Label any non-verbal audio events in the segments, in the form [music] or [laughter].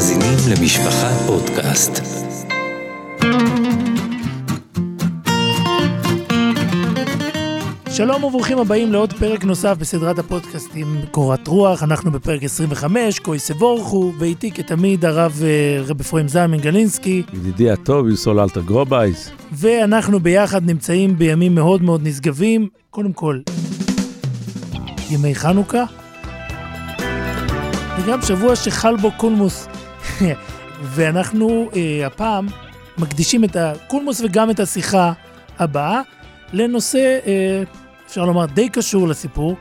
מאזינים למשפחה פודקאסט. שלום וברוכים הבאים לעוד פרק נוסף בסדרת הפודקאסטים קורת רוח. אנחנו בפרק 25, כה תברכו, ואיתי כתמיד הרב אה, רב אפרים זלמן גלינסקי. ידידי הטוב, ישראל אלתר גרובייס. ואנחנו ביחד נמצאים בימים מאוד מאוד נשגבים. קודם כל, ימי חנוכה, וגם שבוע שחל בו קולמוס. [laughs] ואנחנו אה, הפעם מקדישים את הקולמוס וגם את השיחה הבאה לנושא, אה, אפשר לומר, די קשור לסיפור.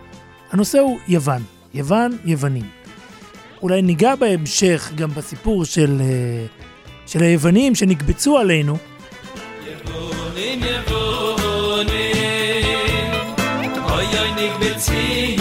הנושא הוא יוון. יוון, יוונים. אולי ניגע בהמשך גם בסיפור של, אה, של היוונים שנקבצו עלינו. יבונים יבונים, אוי אוי נקבציו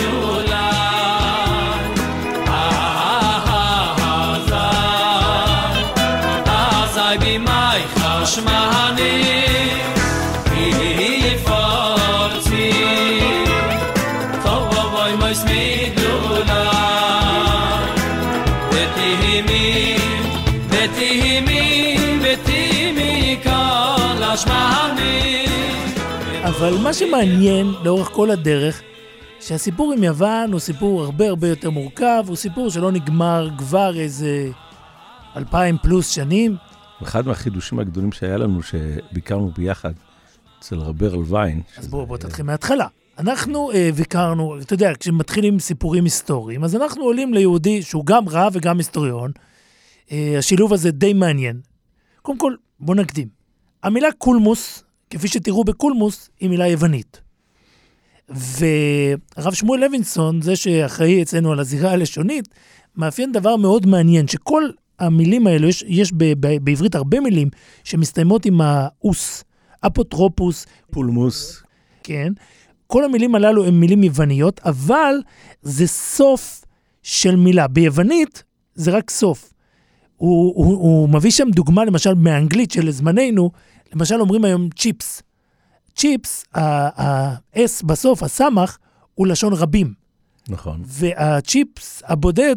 אבל מה שמעניין לאורך כל הדרך, שהסיפור עם יוון הוא סיפור הרבה הרבה יותר מורכב, הוא סיפור שלא נגמר כבר איזה אלפיים פלוס שנים. אחד מהחידושים הגדולים שהיה לנו, שביקרנו ביחד אצל רבי ארל ויין. אז שזה- בואו בוא תתחיל מההתחלה. אנחנו אה, ביקרנו, אתה יודע, כשמתחילים סיפורים היסטוריים, אז אנחנו עולים ליהודי שהוא גם רב וגם היסטוריון. אה, השילוב הזה די מעניין. קודם כל, בואו נקדים. המילה קולמוס, כפי שתראו בקולמוס, היא מילה יוונית. והרב שמואל לוינסון, זה שאחראי אצלנו על הזירה הלשונית, מאפיין דבר מאוד מעניין, שכל המילים האלו, יש, יש ב, ב, בעברית הרבה מילים שמסתיימות עם האוס, אפוטרופוס, פולמוס, כן? כל המילים הללו הן מילים יווניות, אבל זה סוף של מילה. ביוונית זה רק סוף. הוא, הוא, הוא מביא שם דוגמה, למשל, מאנגלית של זמננו, למשל אומרים היום צ'יפס. צ'יפס, ה-S בסוף, הסמך, הוא לשון רבים. נכון. והצ'יפס הבודד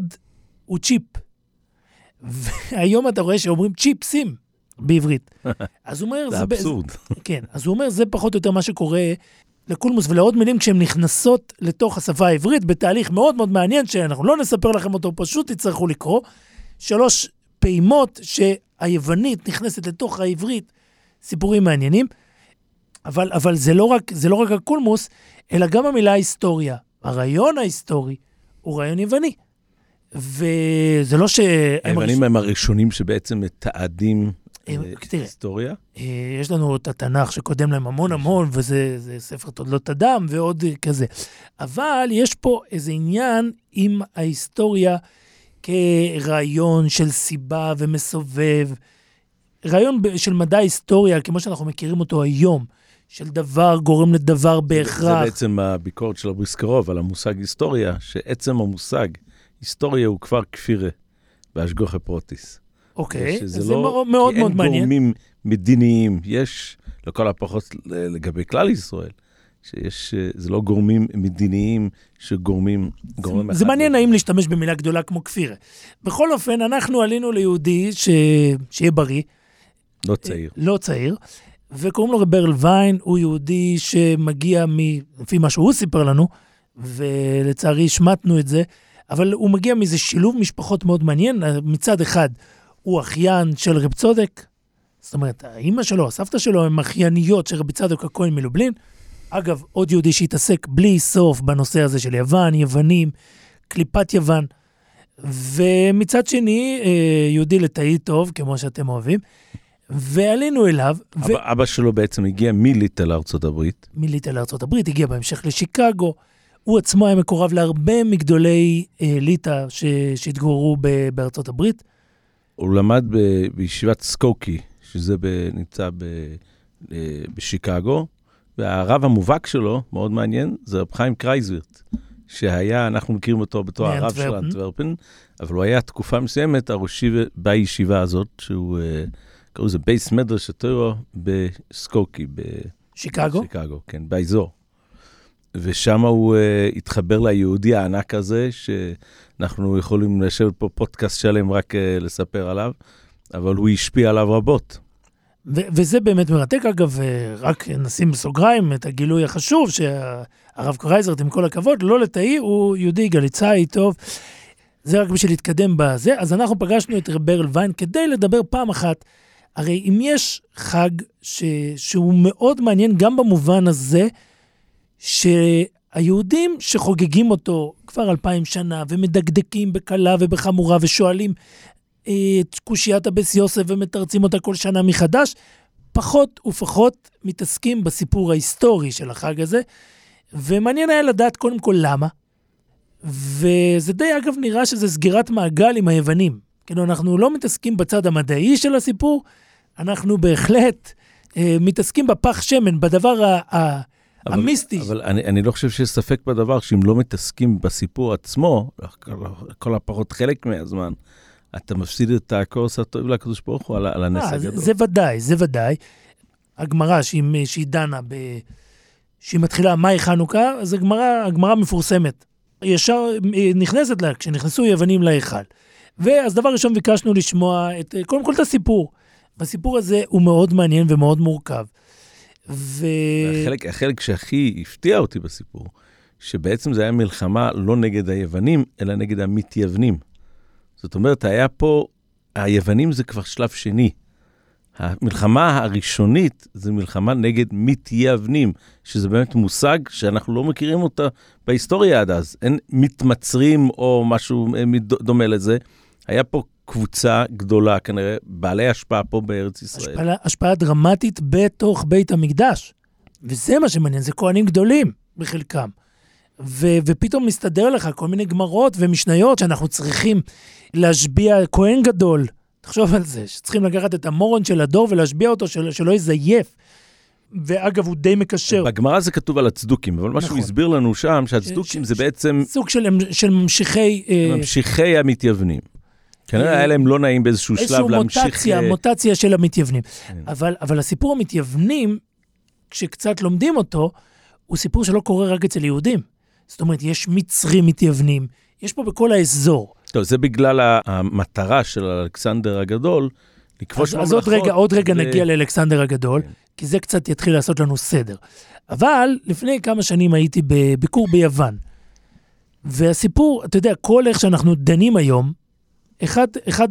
הוא צ'יפ. והיום אתה רואה שאומרים צ'יפסים בעברית. [laughs] אז הוא אומר... זה אבסורד. [laughs] כן, אז הוא אומר, זה פחות או יותר מה שקורה לקולמוס ולעוד מילים כשהן נכנסות לתוך השפה העברית בתהליך מאוד מאוד מעניין, שאנחנו לא נספר לכם אותו, פשוט תצטרכו לקרוא. שלוש פעימות שהיוונית נכנסת לתוך העברית, סיפורים מעניינים. אבל, אבל זה, לא רק, זה לא רק הקולמוס, אלא גם המילה היסטוריה. הרעיון ההיסטורי הוא רעיון יווני. וזה לא שהם... היוונים הם הראשונים שבעצם מתעדים אה. היסטוריה. אה, יש לנו את התנ"ך שקודם להם המון המון, וזה זה ספר תולדות אדם ועוד אה, כזה. אבל יש פה איזה עניין עם ההיסטוריה כרעיון של סיבה ומסובב. רעיון של מדע היסטוריה, כמו שאנחנו מכירים אותו היום, של דבר גורם לדבר זה בהכרח. בעצם הביקורת של אבריסקרוב על המושג היסטוריה, שעצם המושג היסטוריה הוא כבר כפירה באשגוחה פרוטיס. אוקיי, זה לא- מאוד מאוד כי מאוד אין מעניין. גורמים מדיניים, יש, לכל הפחות לגבי כלל ישראל, שיש, אה, זה לא גורמים מדיניים שגורמים, גורם אחד. זה מעניין האם להשתמש במילה גדולה כמו כפירה. בכל אופן, אנחנו עלינו ליהודי ש... שיהיה בריא, לא צעיר. לא צעיר, וקוראים לו רברל ויין, הוא יהודי שמגיע מ... לפי מה שהוא סיפר לנו, ולצערי השמטנו את זה, אבל הוא מגיע מאיזה שילוב משפחות מאוד מעניין. מצד אחד, הוא אחיין של רב צודק, זאת אומרת, האימא שלו, הסבתא שלו, הם אחייניות של רבי צדוק הכהן מלובלין. אגב, עוד יהודי שהתעסק בלי סוף בנושא הזה של יוון, יוונים, קליפת יוון. ומצד שני, אה, יהודי לתאי טוב, כמו שאתם אוהבים, ועלינו אליו, אבא, אבא שלו בעצם הגיע מליטל ארצות הברית, ומליטא לארה"ב, הגיע בהמשך לשיקגו. הוא עצמו היה מקורב להרבה מגדולי אה, ליטא ש- שהתגוררו ב- בארצות הברית. הוא למד ב, בישיבת סקוקי, שזה ב, נמצא ב, אה, בשיקגו, והרב המובהק שלו, מאוד מעניין, זה רב חיים קרייזווירט, שהיה, אנחנו מכירים אותו בתור הרב של. אנטוורפן, אבל הוא היה תקופה מסוימת הראשי בישיבה הזאת, שהוא, אה, קראו לזה בית מדרש לתורה בסקוקי, שיקגו? בשיקגו, כן, באזור. ושם הוא אה, התחבר ליהודי הענק הזה, שאנחנו יכולים לשבת פה פודקאסט שלם רק אה, לספר עליו, אבל הוא השפיע עליו רבות. ו- וזה באמת מרתק. אגב, אה, רק נשים בסוגריים את הגילוי החשוב, שהרב קרייזרט, עם כל הכבוד, לא לתאי, הוא יהודי גליצאי טוב. זה רק בשביל להתקדם בזה. אז אנחנו פגשנו את ברל ויין כדי לדבר פעם אחת. הרי אם יש חג ש... שהוא מאוד מעניין גם במובן הזה, שהיהודים שחוגגים אותו כבר אלפיים שנה ומדקדקים בקלה ובחמורה ושואלים את קושיית הבס יוסף ומתרצים אותה כל שנה מחדש, פחות ופחות מתעסקים בסיפור ההיסטורי של החג הזה, ומעניין היה לדעת קודם כל למה. וזה די, אגב, נראה שזה סגירת מעגל עם היוונים. כאילו, אנחנו לא מתעסקים בצד המדעי של הסיפור, אנחנו בהחלט אה, מתעסקים בפח שמן, בדבר ה... ה אבל, המיסטי. אבל אני, אני לא חושב שיש ספק בדבר שאם לא מתעסקים בסיפור עצמו, כל, כל הפחות חלק מהזמן, אתה מפסיד את הכוס הטוב לקדוש ברוך הוא על, על הנס אה, הגדול. זה, זה ודאי, זה ודאי. הגמרא, שהיא, שהיא דנה, ב, שהיא מתחילה מהי חנוכה, אז הגמרא, הגמרא מפורסמת. ישר אה, נכנסת לה, כשנכנסו יוונים להיכל. ואז דבר ראשון ביקשנו לשמוע את, קודם כל את הסיפור. והסיפור הזה הוא מאוד מעניין ומאוד מורכב. ו... החלק, החלק שהכי הפתיע אותי בסיפור, שבעצם זה היה מלחמה לא נגד היוונים, אלא נגד המתייוונים. זאת אומרת, היה פה, היוונים זה כבר שלב שני. המלחמה הראשונית זה מלחמה נגד מתייוונים, שזה באמת מושג שאנחנו לא מכירים אותה בהיסטוריה עד אז. אין מתמצרים או משהו דומה לזה. היה פה קבוצה גדולה, כנראה, בעלי השפעה פה בארץ ישראל. השפעה, השפעה דרמטית בתוך בית המקדש. וזה מה שמעניין, זה כהנים גדולים בחלקם. ו- ופתאום מסתדר לך כל מיני גמרות ומשניות שאנחנו צריכים להשביע כהן גדול. תחשוב על זה, שצריכים לקחת את המורון של הדור ולהשביע אותו, של- שלא יזייף. ואגב, הוא די מקשר. בגמרא זה כתוב על הצדוקים, אבל מה שהוא נכון. הסביר לנו שם, שהצדוקים ש- זה ש- בעצם סוג של, של ממשיכי... אה, ממשיכי המתייוונים. כנראה אה, היה להם לא נעים באיזשהו איזושהי שלב להמשיך... מוטציה, אה, מוטציה של המתייוונים. כן. אבל, אבל הסיפור המתייוונים, כשקצת לומדים אותו, הוא סיפור שלא קורה רק אצל יהודים. זאת אומרת, יש מצרים מתייוונים, יש פה בכל האזור. טוב, זה בגלל המטרה של אלכסנדר הגדול, לכבוש אז, אז עוד רגע, עוד רגע נגיע לאלכסנדר הגדול, כן. כי זה קצת יתחיל לעשות לנו סדר. אבל לפני כמה שנים הייתי בביקור ביוון, והסיפור, אתה יודע, כל איך שאנחנו דנים היום, אחד, אחד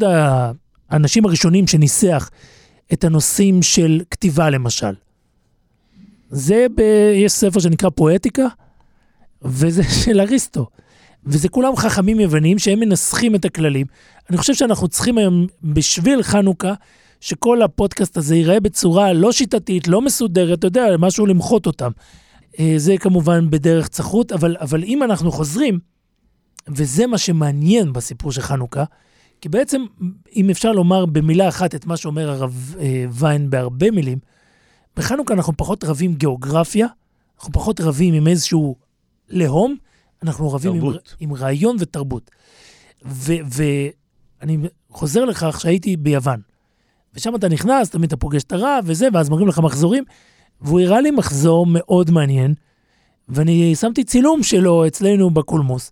האנשים הראשונים שניסח את הנושאים של כתיבה, למשל, זה, ב, יש ספר שנקרא פואטיקה, וזה [laughs] של אריסטו. וזה כולם חכמים יוונים שהם מנסחים את הכללים. אני חושב שאנחנו צריכים היום, בשביל חנוכה, שכל הפודקאסט הזה ייראה בצורה לא שיטתית, לא מסודרת, אתה יודע, משהו למחות אותם. אה, זה כמובן בדרך צחות, אבל, אבל אם אנחנו חוזרים, וזה מה שמעניין בסיפור של חנוכה, כי בעצם, אם אפשר לומר במילה אחת את מה שאומר הרב אה, ויין בהרבה מילים, בחנוכה אנחנו פחות רבים גיאוגרפיה, אנחנו פחות רבים עם איזשהו להום, אנחנו רבים עם. עם רעיון ותרבות. ואני חוזר לכך שהייתי ביוון, ושם אתה נכנס, תמיד אתה פוגש את הרב וזה, ואז מראים לך מחזורים, והוא הראה לי מחזור מאוד מעניין, ואני שמתי צילום שלו אצלנו בקולמוס,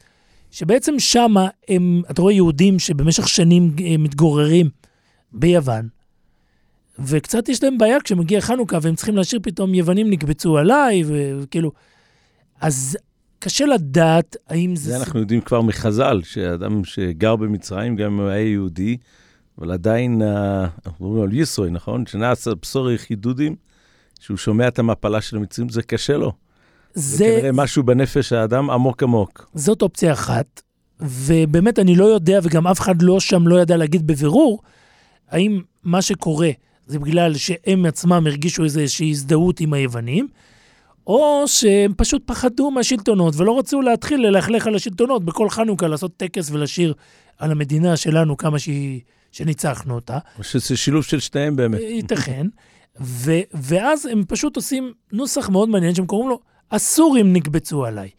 שבעצם שמה הם, אתה רואה יהודים שבמשך שנים אה, מתגוררים ביוון, וקצת יש להם בעיה כשמגיע חנוכה והם צריכים להשאיר פתאום יוונים נקבצו עליי, וכאילו... אז קשה לדעת האם זה... זה אנחנו יודעים כבר מחז"ל, שאדם שגר במצרים, גם אם הוא היה יהודי, אבל עדיין, אה, אנחנו מדברים על ישרוי, נכון? שנעשה בשורי חידודים, שהוא שומע את המפלה של המצרים, זה קשה לו. זה זה, כנראה משהו בנפש האדם עמוק עמוק. זאת אופציה אחת, ובאמת אני לא יודע, וגם אף אחד לא שם לא ידע להגיד בבירור, האם מה שקורה זה בגלל שהם עצמם הרגישו איזושהי הזדהות עם היוונים, או שהם פשוט פחדו מהשלטונות ולא רצו להתחיל ללכלך על השלטונות בכל חנוכה, לעשות טקס ולשיר על המדינה שלנו כמה שהיא, שניצחנו אותה. או שזה שילוב של שניהם באמת. ייתכן. ו- ואז הם פשוט עושים נוסח מאוד מעניין שהם קוראים לו הסורים נקבצו עליי.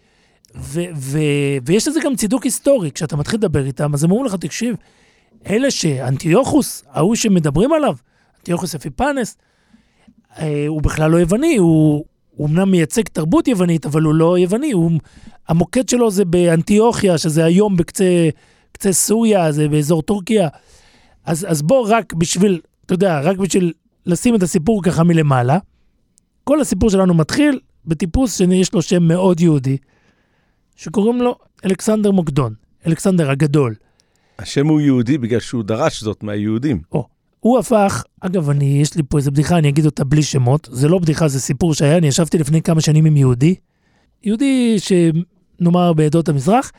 ו- ו- ויש לזה גם צידוק היסטורי, כשאתה מתחיל לדבר איתם, אז הם אומרים לך, תקשיב, אלה שאנטיוכוס, ההוא שמדברים עליו, אנטיוכוס אפיפנס, אה, הוא בכלל לא יווני, הוא, הוא אמנם מייצג תרבות יוונית, אבל הוא לא יווני, הוא, המוקד שלו זה באנטיוכיה, שזה היום בקצה קצה סוריה, זה באזור טורקיה. אז, אז בוא רק בשביל, אתה יודע, רק בשביל לשים את הסיפור ככה מלמעלה, כל הסיפור שלנו מתחיל בטיפוס שיש לו שם מאוד יהודי, שקוראים לו אלכסנדר מוקדון, אלכסנדר הגדול. השם הוא יהודי בגלל שהוא דרש זאת מהיהודים. או, הוא הפך, אגב, אני, יש לי פה איזה בדיחה, אני אגיד אותה בלי שמות, זה לא בדיחה, זה סיפור שהיה, אני ישבתי לפני כמה שנים עם יהודי, יהודי שנאמר בעדות המזרח,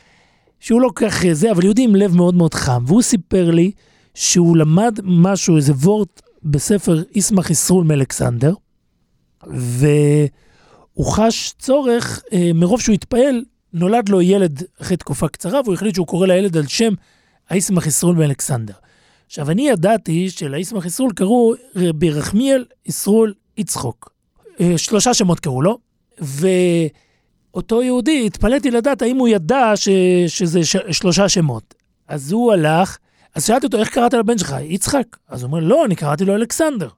שהוא לא כך זה, אבל יהודי עם לב מאוד מאוד חם, והוא סיפר לי שהוא למד משהו, איזה וורט בספר איסמך ישרול מאלכסנדר, והוא חש צורך, אה, מרוב שהוא התפעל, נולד לו ילד אחרי תקופה קצרה, והוא החליט שהוא קורא לילד על שם האיסמך ישרול מאלכסנדר. עכשיו, אני ידעתי שלאיסמך ישרול קראו רבי רחמיאל ישרול יצחוק. אה, שלושה שמות קראו לו, ואותו יהודי, התפלאתי לדעת האם הוא ידע ש... שזה ש... שלושה שמות. אז הוא הלך, אז שאלתי אותו, איך קראת לבן שלך? יצחק. אז הוא אומר, לא, אני קראתי לו אלכסנדר.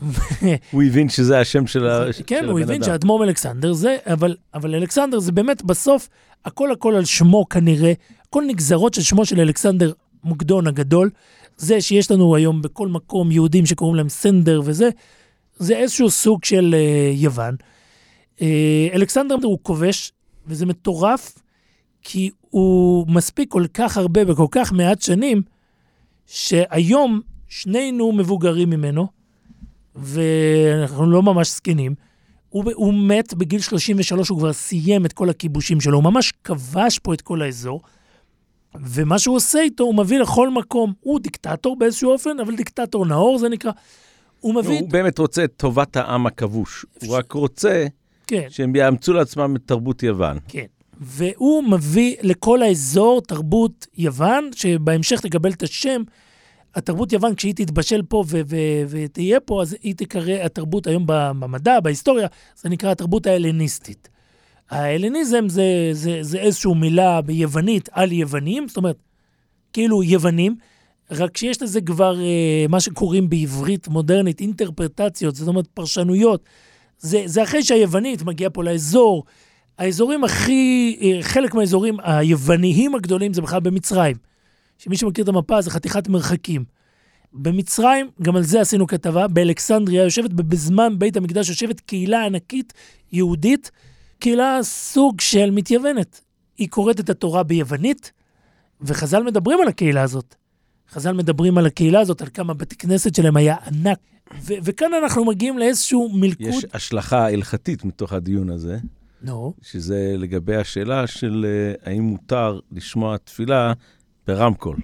[laughs] הוא הבין שזה השם של ה- של כן, הוא הבן הבין אדם. שהאדמו"ר אלכסנדר זה, אבל, אבל אלכסנדר זה באמת בסוף, הכל הכל על שמו כנראה, הכל נגזרות של שמו של אלכסנדר מוקדון הגדול. זה שיש לנו היום בכל מקום יהודים שקוראים להם סנדר וזה, זה איזשהו סוג של uh, יוון. Uh, אלכסנדר הוא כובש, וזה מטורף, כי הוא מספיק כל כך הרבה וכל כך מעט שנים, שהיום שנינו מבוגרים ממנו, ואנחנו לא ממש זקנים. הוא, הוא מת בגיל 33, הוא כבר סיים את כל הכיבושים שלו, הוא ממש כבש פה את כל האזור. ומה שהוא עושה איתו, הוא מביא לכל מקום. הוא דיקטטור באיזשהו אופן, אבל דיקטטור נאור זה נקרא. הוא מביא... הוא באמת רוצה את טובת העם הכבוש. הוא רק רוצה כן, שהם יאמצו לעצמם את תרבות יוון. כן. והוא מביא לכל האזור תרבות יוון, שבהמשך תקבל את השם. התרבות יוון, כשהיא תתבשל פה ו- ו- ותהיה פה, אז היא תיקרא התרבות היום במדע, בהיסטוריה, זה נקרא התרבות ההלניסטית. ההלניזם זה, זה, זה איזושהי מילה ביוונית על יוונים, זאת אומרת, כאילו יוונים, רק שיש לזה כבר אה, מה שקוראים בעברית מודרנית אינטרפרטציות, זאת אומרת פרשנויות. זה, זה אחרי שהיוונית מגיעה פה לאזור. האזורים הכי, אה, חלק מהאזורים היווניים הגדולים זה בכלל במצרים. שמי שמכיר את המפה זה חתיכת מרחקים. במצרים, גם על זה עשינו כתבה, באלכסנדריה יושבת, בזמן בית המקדש יושבת קהילה ענקית יהודית, קהילה סוג של מתייוונת. היא קוראת את התורה ביוונית, וחז"ל מדברים על הקהילה הזאת. חז"ל מדברים על הקהילה הזאת, על כמה בתי כנסת שלהם היה ענק. ו- וכאן אנחנו מגיעים לאיזשהו מלכוד. יש השלכה הלכתית מתוך הדיון הזה, נו, שזה לגבי השאלה של אה, האם מותר לשמוע תפילה ברמקול.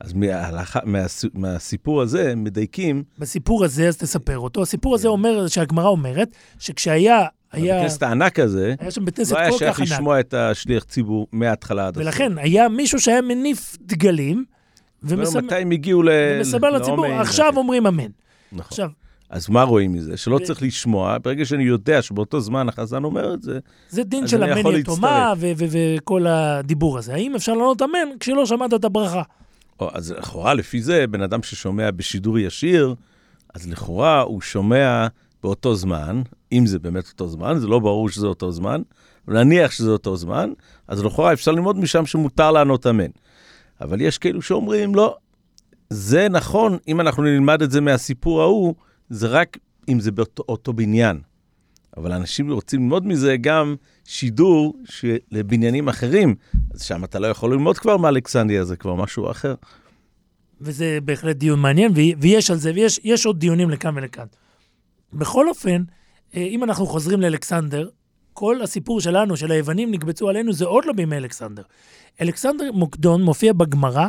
אז מההלכה, מהס, מהסיפור הזה מדייקים, בסיפור הזה, אז תספר אותו. הסיפור הזה אומר, שהגמרא אומרת, שכשהיה, היה, בכנסת הענק הזה, היה שם בית כנסת לא היה שייך. לשמוע את השליח ציבור מההתחלה עד הסוף. ולכן היה מישהו שהיה מניף דגלים. ומסב- מתי הם הגיעו ל... ומסבר לציבור, עכשיו אומרים אמן. נכון. עכשיו, אז מה רואים מזה? שלא ו- צריך לשמוע, ברגע שאני יודע שבאותו זמן החזן אומר את זה, זה דין של אמן יתומה וכל הדיבור הזה. האם אפשר לענות אמן כשלא שמעת את הברכה? או, אז לכאורה לפי זה, בן אדם ששומע בשידור ישיר, אז לכאורה הוא שומע באותו זמן, אם זה באמת אותו זמן, זה לא ברור שזה אותו זמן, אבל נניח שזה אותו זמן, אז לכאורה אפשר ללמוד משם שמותר לענות אמן. אבל יש כאלו שאומרים, לא, זה נכון, אם אנחנו נלמד את זה מהסיפור ההוא, זה רק אם זה באותו אותו בניין. אבל אנשים רוצים ללמוד מזה גם שידור לבניינים אחרים, אז שם אתה לא יכול ללמוד כבר מאלכסנדריה, זה כבר משהו אחר. וזה בהחלט דיון מעניין, ויש על זה, ויש יש עוד דיונים לכאן ולכאן. בכל אופן, אה, אם אנחנו חוזרים לאלכסנדר, כל הסיפור שלנו, של היוונים נקבצו עלינו, זה עוד לא בימי אלכסנדר. אלכסנדר מוקדון מופיע בגמרא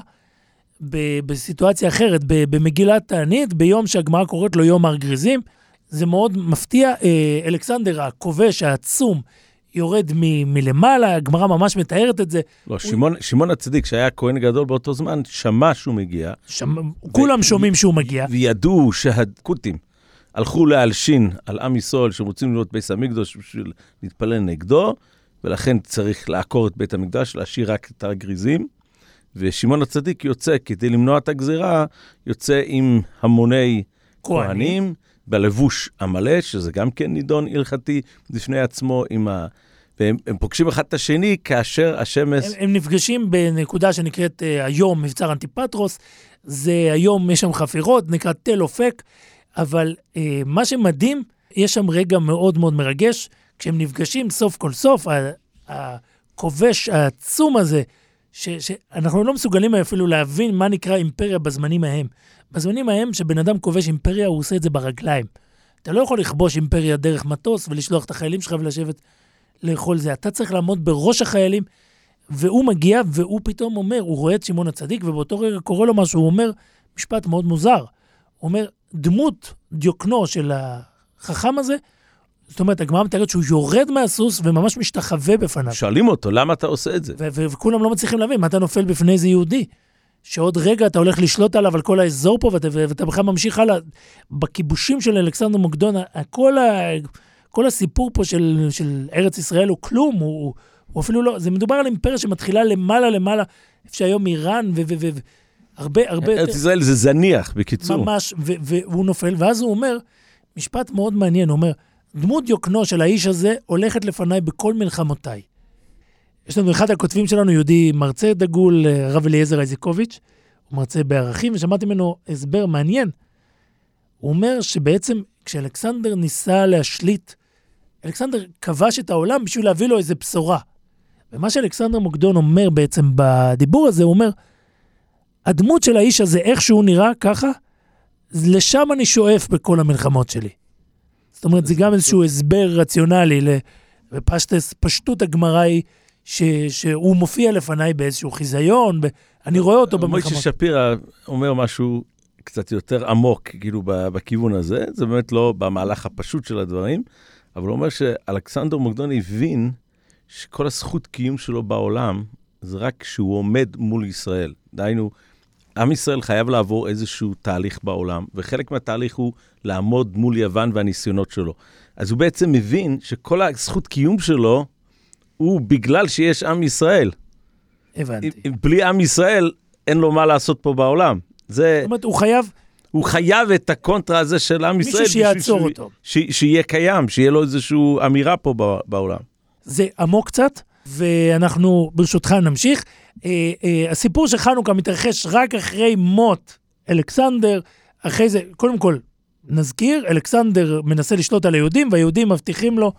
ב- בסיטואציה אחרת, ב- במגילת תענית, ביום שהגמרא קוראת לו יום הר גריזים. זה מאוד מפתיע. אה, אלכסנדר הכובש העצום יורד מ- מלמעלה, הגמרא ממש מתארת את זה. לא, שמעון, שמעון הצדיק, שהיה כהן גדול באותו זמן, שמע שהוא מגיע, שם, כולם שומעים שהוא מגיע. וידעו שהכותים הלכו להלשין על עם ישראל שהם רוצים לראות בית המקדוש בשביל להתפלל נגדו, ולכן צריך לעקור את בית המקדש, להשאיר רק את הגריזים. ושמעון הצדיק יוצא, כדי למנוע את הגזירה, יוצא עם המוני כהנים. כהנים, בלבוש המלא, שזה גם כן נידון הלכתי בפני עצמו, עם ה... והם הם פוגשים אחד את השני כאשר השמש... הם, הם נפגשים בנקודה שנקראת uh, היום מבצר אנטיפטרוס, זה היום, יש שם חפירות, נקרא תל אופק, אבל uh, מה שמדהים, יש שם רגע מאוד מאוד מרגש, כשהם נפגשים סוף כל סוף, הכובש העצום הזה, ש, שאנחנו לא מסוגלים אפילו להבין מה נקרא אימפריה בזמנים ההם. בזמנים ההם, שבן אדם כובש אימפריה, הוא עושה את זה ברגליים. אתה לא יכול לכבוש אימפריה דרך מטוס ולשלוח את החיילים שלך ולשבת לאכול זה. אתה צריך לעמוד בראש החיילים, והוא מגיע והוא פתאום אומר, הוא רואה את שמעון הצדיק, ובאותו רגע קורה לו משהו, הוא אומר משפט מאוד מוזר. הוא אומר, דמות דיוקנו של החכם הזה, זאת אומרת, הגמרא מתארת שהוא יורד מהסוס וממש משתחווה בפניו. שואלים אותו, למה אתה עושה את זה? וכולם לא מצליחים להבין, מה אתה נופל בפני איזה יהודי? שעוד רגע אתה הולך לשלוט עליו, על כל האזור פה, ואתה, ואתה בכלל ממשיך הלאה. בכיבושים של אלכסנדר מוקדון, כל, ה, כל הסיפור פה של, של ארץ ישראל הוא כלום, הוא, הוא אפילו לא, זה מדובר על אימפריה שמתחילה למעלה למעלה, איפה שהיום איראן, והרבה, הרבה יותר... ארץ ישראל זה זניח, בקיצור. ממש, ו, והוא נופל, ואז הוא אומר, משפט מאוד מעניין, הוא אומר, דמות דיוקנו של האיש הזה הולכת לפניי בכל מלחמותיי. יש לנו אחד הכותבים שלנו, יהודי מרצה דגול, הרב אליעזר איזיקוביץ', הוא מרצה בערכים, ושמעתי ממנו הסבר מעניין. הוא אומר שבעצם כשאלכסנדר ניסה להשליט, אלכסנדר כבש את העולם בשביל להביא לו איזה בשורה. ומה שאלכסנדר מוקדון אומר בעצם בדיבור הזה, הוא אומר, הדמות של האיש הזה, איך שהוא נראה ככה, לשם אני שואף בכל המלחמות שלי. זאת אומרת, זה גם איזשהו הסבר רציונלי, ופשטות הגמרא היא ש, שהוא מופיע לפניי באיזשהו חיזיון, ב... אני רואה אותו במלחמות. מוישה שפירא אומר משהו קצת יותר עמוק, כאילו, בכיוון הזה, זה באמת לא במהלך הפשוט של הדברים, אבל הוא אומר שאלכסנדר מוקדון הבין שכל הזכות קיום שלו בעולם, זה רק כשהוא עומד מול ישראל. דהיינו, עם ישראל חייב לעבור איזשהו תהליך בעולם, וחלק מהתהליך הוא לעמוד מול יוון והניסיונות שלו. אז הוא בעצם מבין שכל הזכות קיום שלו הוא בגלל שיש עם ישראל. הבנתי. בלי עם ישראל, אין לו מה לעשות פה בעולם. זה... זאת אומרת, הוא חייב... הוא חייב את הקונטרה הזה של עם ישראל. מישהו שיעצור אותו. ש... שיהיה קיים, שיהיה לו איזושהי אמירה פה בעולם. זה עמוק קצת, ואנחנו ברשותך נמשיך. אה, אה, הסיפור של חנוכה מתרחש רק אחרי מות אלכסנדר, אחרי זה, קודם כל, נזכיר, אלכסנדר מנסה לשלוט על היהודים, והיהודים מבטיחים לו,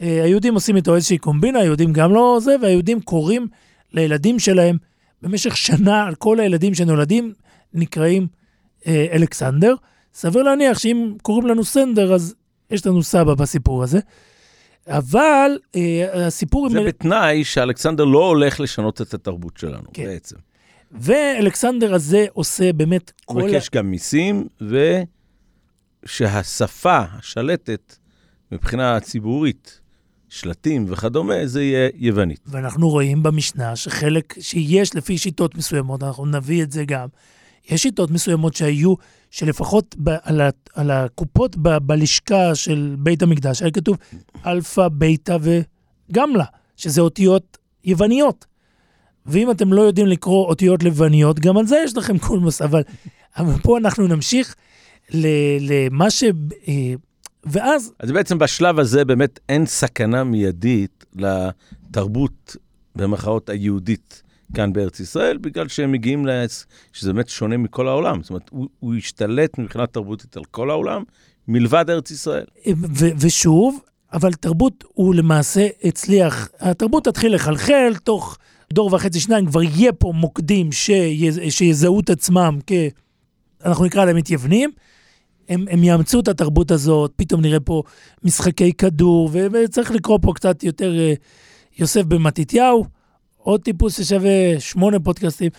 אה, היהודים עושים איתו איזושהי קומבינה, היהודים גם לא זה, והיהודים קוראים לילדים שלהם במשך שנה, על כל הילדים שנולדים, נקראים אה, אלכסנדר. סביר להניח שאם קוראים לנו סנדר, אז יש לנו סבא בסיפור הזה. אבל אה, הסיפור... זה עם... בתנאי שאלכסנדר לא הולך לשנות את התרבות שלנו, כן. בעצם. ואלכסנדר הזה עושה באמת כל... הוא מבקש גם מיסים, ושהשפה השלטת מבחינה ציבורית, שלטים וכדומה, זה יהיה יוונית. ואנחנו רואים במשנה שחלק, שיש לפי שיטות מסוימות, אנחנו נביא את זה גם, יש שיטות מסוימות שהיו, שלפחות ב, על, ה, על הקופות ב, בלשכה של בית המקדש, היה כתוב אלפא, ביתא וגמלא, שזה אותיות יווניות. ואם אתם לא יודעים לקרוא אותיות לבניות, גם על זה יש לכם קולמוס, אבל, אבל פה אנחנו נמשיך למה ש... אה, ואז... אז בעצם בשלב הזה באמת אין סכנה מיידית לתרבות, במרכאות, היהודית כאן בארץ ישראל, בגלל שהם מגיעים, לס... שזה באמת שונה מכל העולם. זאת אומרת, הוא, הוא השתלט מבחינה תרבותית על כל העולם, מלבד ארץ ישראל. ו- ושוב, אבל תרבות הוא למעשה הצליח, התרבות תתחיל לחלחל, תוך דור וחצי, שניים, כבר יהיה פה מוקדים שיז, שיזהו את עצמם כ... אנחנו נקרא להם מתייוונים. הם, הם יאמצו את התרבות הזאת, פתאום נראה פה משחקי כדור, וצריך לקרוא פה קצת יותר uh, יוסף בן מתתיהו. עוד טיפוס ששווה שמונה פודקאסטים,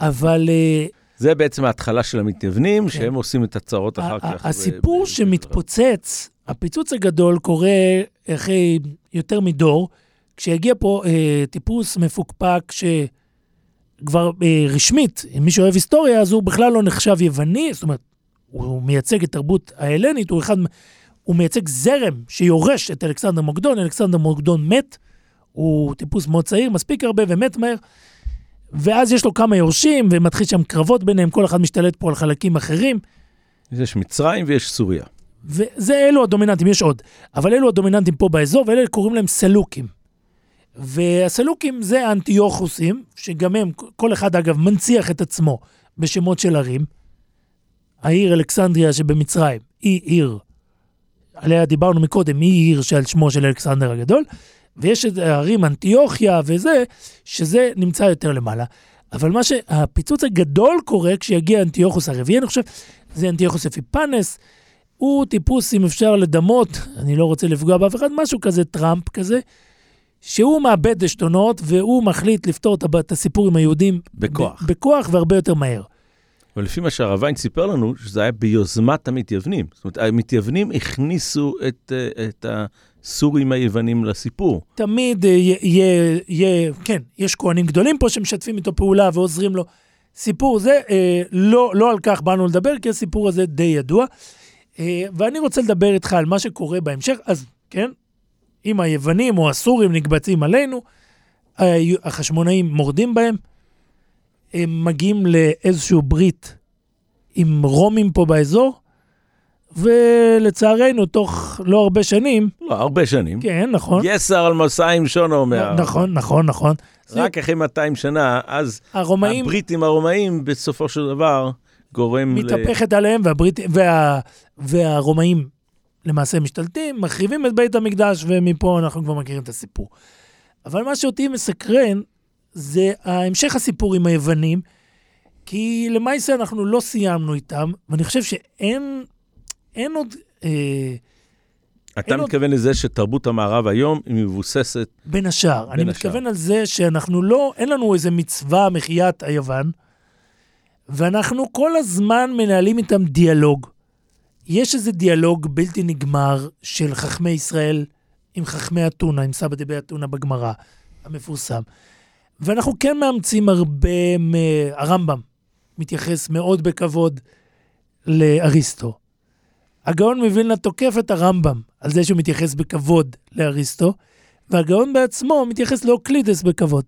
אבל... אה, זה בעצם ההתחלה של המתייוונים, כן. שהם עושים את הצרות אחר כך. הסיפור ב- שמתפוצץ, הפיצוץ הגדול קורה אחרי יותר מדור, כשיגיע פה אה, טיפוס מפוקפק שכבר אה, רשמית, אם מישהו אוהב היסטוריה, אז הוא בכלל לא נחשב יווני, זאת אומרת, הוא מייצג את תרבות ההלנית, הוא אחד, הוא מייצג זרם שיורש את אלכסנדר מוקדון, אלכסנדר מוקדון מת, הוא טיפוס מאוד צעיר, מספיק הרבה ומת מהר. ואז יש לו כמה יורשים, ומתחיל שם קרבות ביניהם, כל אחד משתלט פה על חלקים אחרים. יש מצרים ויש סוריה. וזה אלו הדומיננטים, יש עוד. אבל אלו הדומיננטים פה באזור, ואלה קוראים להם סלוקים. והסלוקים זה האנטיוכוסים, שגם הם, כל אחד אגב מנציח את עצמו בשמות של ערים. העיר אלכסנדריה שבמצרים היא עיר, עליה דיברנו מקודם, היא עיר שעל שמו של אלכסנדר הגדול, ויש את הערים אנטיוכיה וזה, שזה נמצא יותר למעלה. אבל מה שהפיצוץ הגדול קורה כשיגיע אנטיוכוס הרביעי, אני חושב, זה אנטיוכוס אפיפנס. הוא טיפוס, אם אפשר לדמות, אני לא רוצה לפגוע באף אחד, משהו כזה טראמפ כזה, שהוא מאבד עשתונות והוא מחליט לפתור את את הסיפור עם היהודים בכוח. בכוח והרבה יותר מהר. אבל לפי מה שהרב סיפר לנו, שזה היה ביוזמת המתייוונים. זאת אומרת, המתייוונים הכניסו את, אה, את הסורים היוונים לסיפור. תמיד אה, יה- יהיה, יהיה, כן, יש כהנים גדולים פה שמשתפים איתו פעולה ועוזרים לו. סיפור זה, אה, לא, לא על כך באנו לדבר, כי הסיפור הזה די ידוע. אה, ואני רוצה לדבר איתך על מה שקורה בהמשך. אז כן, אם היוונים או הסורים נקבצים עלינו, החשמונאים מורדים בהם, הם מגיעים לאיזשהו ברית עם רומים פה באזור, ולצערנו, תוך לא הרבה שנים, לא, הרבה שנים. כן, נכון. יסר על מסעים שונו, אומר. נכון, נכון, נכון. רק אחרי 200 שנה, אז הרומאים הברית עם הרומאים בסופו של דבר גורם ל... מתהפכת עליהם, והברית, וה, והרומאים למעשה משתלטים, מחריבים את בית המקדש, ומפה אנחנו כבר מכירים את הסיפור. אבל מה שאותי מסקרן, זה המשך הסיפור עם היוונים, כי למעשה אנחנו לא סיימנו איתם, ואני חושב שאין אין עוד... אה, אתה אין עוד- מתכוון לזה שתרבות המערב היום היא מבוססת, בין השאר. אני בין מתכוון על זה שאנחנו לא, אין לנו איזה מצווה מחיית היוון, ואנחנו כל הזמן מנהלים איתם דיאלוג. יש איזה דיאלוג בלתי נגמר של חכמי ישראל עם חכמי אתונה, עם סבא דבי אתונה בגמרא, המפורסם. ואנחנו כן מאמצים הרבה, מ... הרמב"ם מתייחס מאוד בכבוד לאריסטו. הגאון מווילנה תוקף את הרמב"ם על זה שהוא מתייחס בכבוד לאריסטו, והגאון בעצמו מתייחס לאוקלידס בכבוד.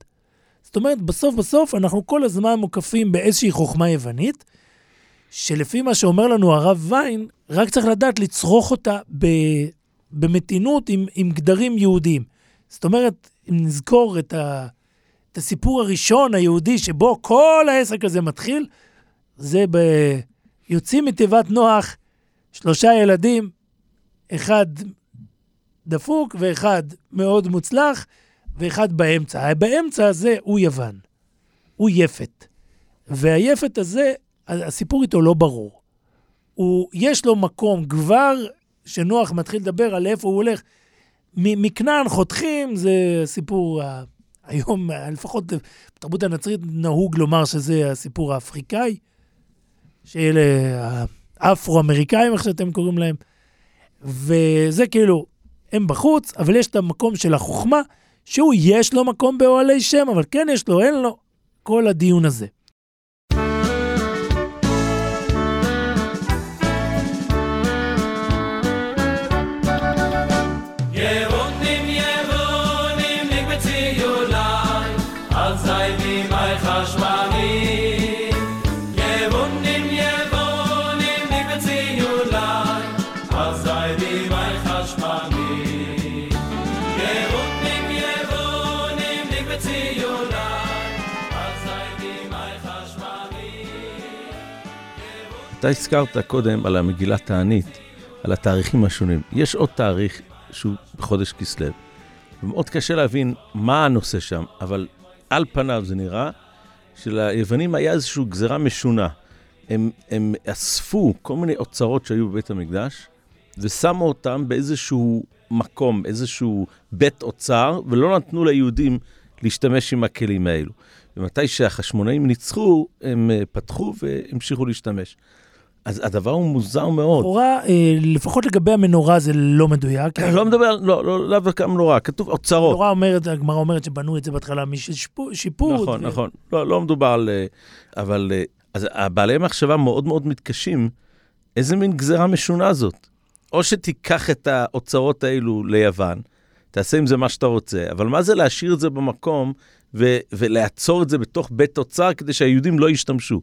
זאת אומרת, בסוף בסוף אנחנו כל הזמן מוקפים באיזושהי חוכמה יוונית, שלפי מה שאומר לנו הרב ויין, רק צריך לדעת לצרוך אותה ב... במתינות עם, עם גדרים יהודיים. זאת אומרת, אם נזכור את, ה... את הסיפור הראשון היהודי שבו כל העסק הזה מתחיל, זה ב... יוצאים מתיבת נוח, שלושה ילדים, אחד דפוק ואחד מאוד מוצלח, ואחד באמצע. באמצע הזה הוא יוון, הוא יפת. והיפת הזה, הסיפור איתו לא ברור. הוא, יש לו מקום, כבר שנוח מתחיל לדבר על איפה הוא הולך, מכנען חותכים, זה סיפור, היום, לפחות בתרבות הנצרית נהוג לומר שזה הסיפור האפריקאי, שאלה האפרו-אמריקאים, איך שאתם קוראים להם. וזה כאילו, הם בחוץ, אבל יש את המקום של החוכמה, שהוא יש לו מקום באוהלי שם, אבל כן יש לו, אין לו, כל הדיון הזה. אתה הזכרת קודם על המגילת תענית, על התאריכים השונים. יש עוד תאריך שהוא בחודש כסלו, ומאוד קשה להבין מה הנושא שם, אבל על פניו זה נראה שליוונים היה איזושהי גזרה משונה. הם, הם אספו כל מיני אוצרות שהיו בבית המקדש, ושמו אותם באיזשהו מקום, איזשהו בית אוצר, ולא נתנו ליהודים להשתמש עם הכלים האלו. ומתי שהחשמונאים ניצחו, הם אה, פתחו והמשיכו להשתמש. אז הדבר הוא מוזר מאוד. לכאורה, אה, לפחות לגבי המנורה זה לא מדויק. לא מדבר, לא, לא, לאו דווקא המנורה, כתוב אוצרות. המנורה אומרת, הגמרא אומרת שבנו את זה בהתחלה משיפוט. נכון, נכון. לא, לא מדובר על... אה, אבל... אה, אז הבעלי מחשבה מאוד מאוד מתקשים, איזה מין גזרה משונה זאת. או שתיקח את האוצרות האלו ליוון, תעשה עם זה מה שאתה רוצה, אבל מה זה להשאיר את זה במקום ו- ולעצור את זה בתוך בית אוצר כדי שהיהודים לא ישתמשו?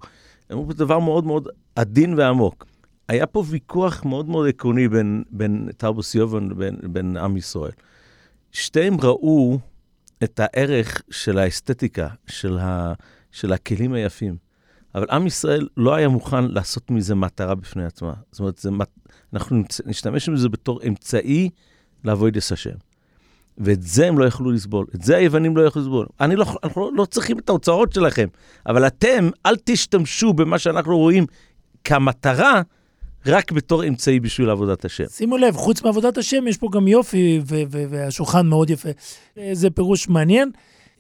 הם אומרים דבר מאוד מאוד עדין ועמוק. היה פה ויכוח מאוד מאוד עקרוני בין, בין תרבוס יובן לבין בין עם ישראל. שתיהם ראו את הערך של האסתטיקה, של, ה, של הכלים היפים. אבל עם ישראל לא היה מוכן לעשות מזה מטרה בפני עצמה. זאת אומרת, זה, אנחנו נשתמש בזה בתור אמצעי לעבוד את השם. ואת זה הם לא יכלו לסבול, את זה היוונים לא יכלו לסבול. אני לא, אנחנו לא, צריכים את ההוצאות שלכם, אבל אתם, אל תשתמשו במה שאנחנו רואים כמטרה, רק בתור אמצעי בשביל עבודת השם. שימו לב, חוץ מעבודת השם, יש פה גם יופי, והשולחן מאוד יפה. זה פירוש מעניין,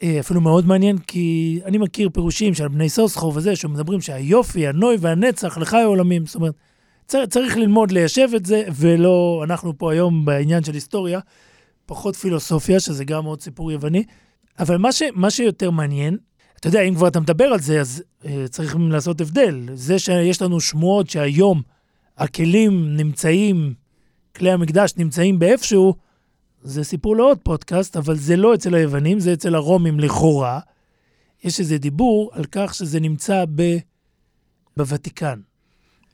אה, אפילו מאוד מעניין, כי אני מכיר פירושים של בני סוסחו וזה, שמדברים שהיופי, הנוי והנצח לחי העולמים. זאת אומרת, צריך ללמוד ליישב את זה, ולא, אנחנו פה היום בעניין של היסטוריה, פחות פילוסופיה, שזה גם עוד סיפור יווני. אבל מה, ש, מה שיותר מעניין, אתה יודע, אם כבר אתה מדבר על זה, אז uh, צריכים לעשות הבדל. זה שיש לנו שמועות שהיום הכלים נמצאים, כלי המקדש נמצאים באיפשהו, זה סיפור לעוד פודקאסט, אבל זה לא אצל היוונים, זה אצל הרומים לכאורה. יש איזה דיבור על כך שזה נמצא ב... בוותיקן.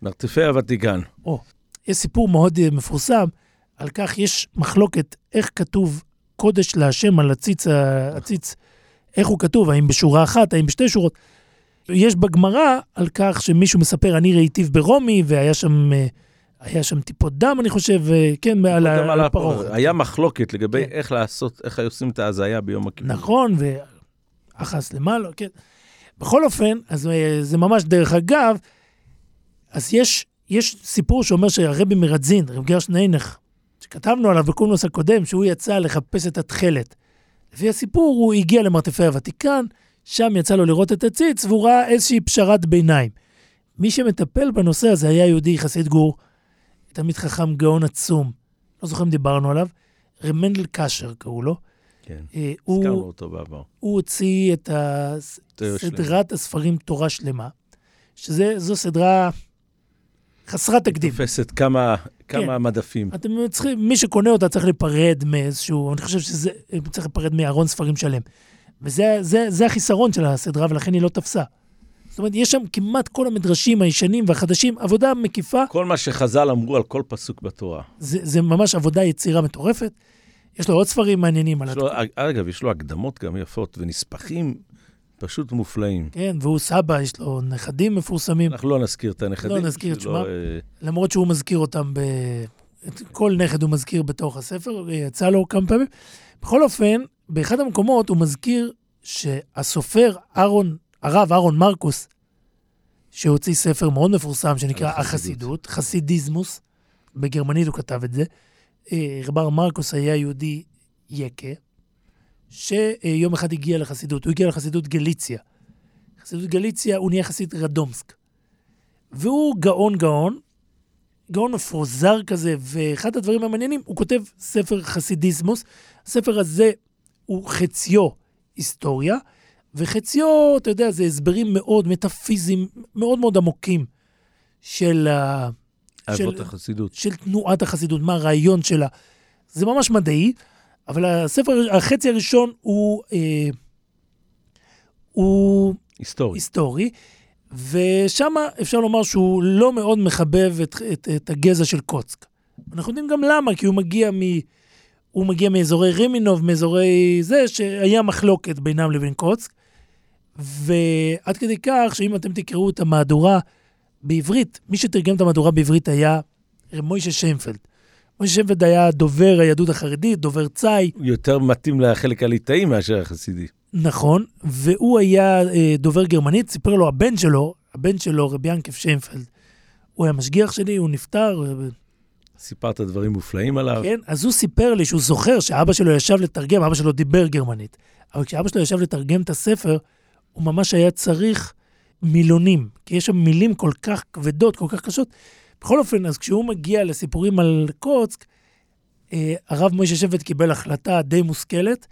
מרתפי הוותיקן. או, יש סיפור מאוד אה, מפורסם, על כך יש מחלוקת איך כתוב קודש להשם על הציץ, הציץ, איך הוא כתוב, האם בשורה אחת, האם בשתי שורות. יש בגמרא על כך שמישהו מספר, אני ראיתיו ברומי, והיה שם, אה, היה שם טיפות דם, אני חושב, אה, כן, על הפרעה. היה מחלוקת לגבי כן. איך לעשות, איך עושים את ההזיה ביום הכיפור. נכון, ואחס למעלה, כן. בכל אופן, אז זה ממש דרך אגב, אז יש, יש סיפור שאומר שהרבי מרדזין, רב גרש ניינך, שכתבנו עליו בקונוס הקודם, שהוא יצא לחפש את התכלת. לפי הסיפור, הוא הגיע למרתפי הוותיקן, שם יצא לו לראות את הציץ, והוא ראה איזושהי פשרת ביניים. מי שמטפל בנושא הזה היה יהודי חסיד גור, תלמיד חכם גאון עצום, לא זוכר אם דיברנו עליו, רמנדל קאשר קראו לו. כן, אה, הזכרנו אותו בעבר. הוא הוציא את סדרת הספרים תורה שלמה, שזו סדרה חסרת תקדים. תופסת כמה, כמה כן. מדפים. אתם צריכים, מי שקונה אותה צריך להיפרד מאיזשהו, אני חושב שזה, צריך להיפרד מארון ספרים שלם. וזה זה, זה החיסרון של הסדרה, ולכן היא לא תפסה. זאת אומרת, יש שם כמעט כל המדרשים הישנים והחדשים, עבודה מקיפה. כל מה שחז"ל אמרו על כל פסוק בתורה. זה, זה ממש עבודה יצירה מטורפת. יש לו עוד ספרים מעניינים על התקופה. אגב, יש לו הקדמות גם יפות ונספחים פשוט מופלאים. כן, והוא סבא, יש לו נכדים מפורסמים. אנחנו לא נזכיר את הנכדים. לא נזכיר את שמם, אה... למרות שהוא מזכיר אותם, ב... את כל נכד הוא מזכיר בתוך הספר, יצא לו כמה פעמים. בכל אופן, באחד המקומות הוא מזכיר שהסופר אהרון, הרב אהרון מרקוס, שהוציא ספר מאוד מפורסם שנקרא החסידות, חסידיזמוס, בגרמנית הוא כתב את זה. אה, רב מרקוס היה יהודי יקה, שיום אחד הגיע לחסידות, הוא הגיע לחסידות גליציה. חסידות גליציה, הוא נהיה חסיד רדומסק. והוא גאון גאון, גאון מפוזר כזה, ואחד הדברים המעניינים, הוא כותב ספר חסידיסמוס. הספר הזה הוא חציו היסטוריה, וחציו, אתה יודע, זה הסברים מאוד מטאפיזיים, מאוד מאוד עמוקים של... אבות החסידות. של תנועת החסידות, מה הרעיון שלה. זה ממש מדעי. אבל הספר, החצי הראשון הוא, אה, הוא היסטורי. היסטורי, ושם אפשר לומר שהוא לא מאוד מחבב את, את, את הגזע של קוצק. אנחנו יודעים גם למה, כי הוא מגיע, מ, הוא מגיע מאזורי רימינוב, מאזורי זה, שהיה מחלוקת בינם לבין קוצק. ועד כדי כך שאם אתם תקראו את המהדורה בעברית, מי שתרגם את המהדורה בעברית היה מוישה שיינפלד. משה שבט היה דובר היהדות החרדית, דובר צאי. יותר מתאים לחלק הליטאי מאשר החסידי. נכון, והוא היה אה, דובר גרמנית, סיפר לו הבן שלו, הבן שלו, רבי ינקף שיינפלד, הוא היה משגיח שלי, הוא נפטר. סיפרת דברים מופלאים עליו. כן, אז הוא סיפר לי שהוא זוכר שאבא שלו ישב לתרגם, אבא שלו דיבר גרמנית, אבל כשאבא שלו ישב לתרגם את הספר, הוא ממש היה צריך מילונים, כי יש שם מילים כל כך כבדות, כל כך קשות, בכל אופן, אז כשהוא מגיע לסיפורים על קוצק, אה, הרב מוישה שבט קיבל החלטה די מושכלת,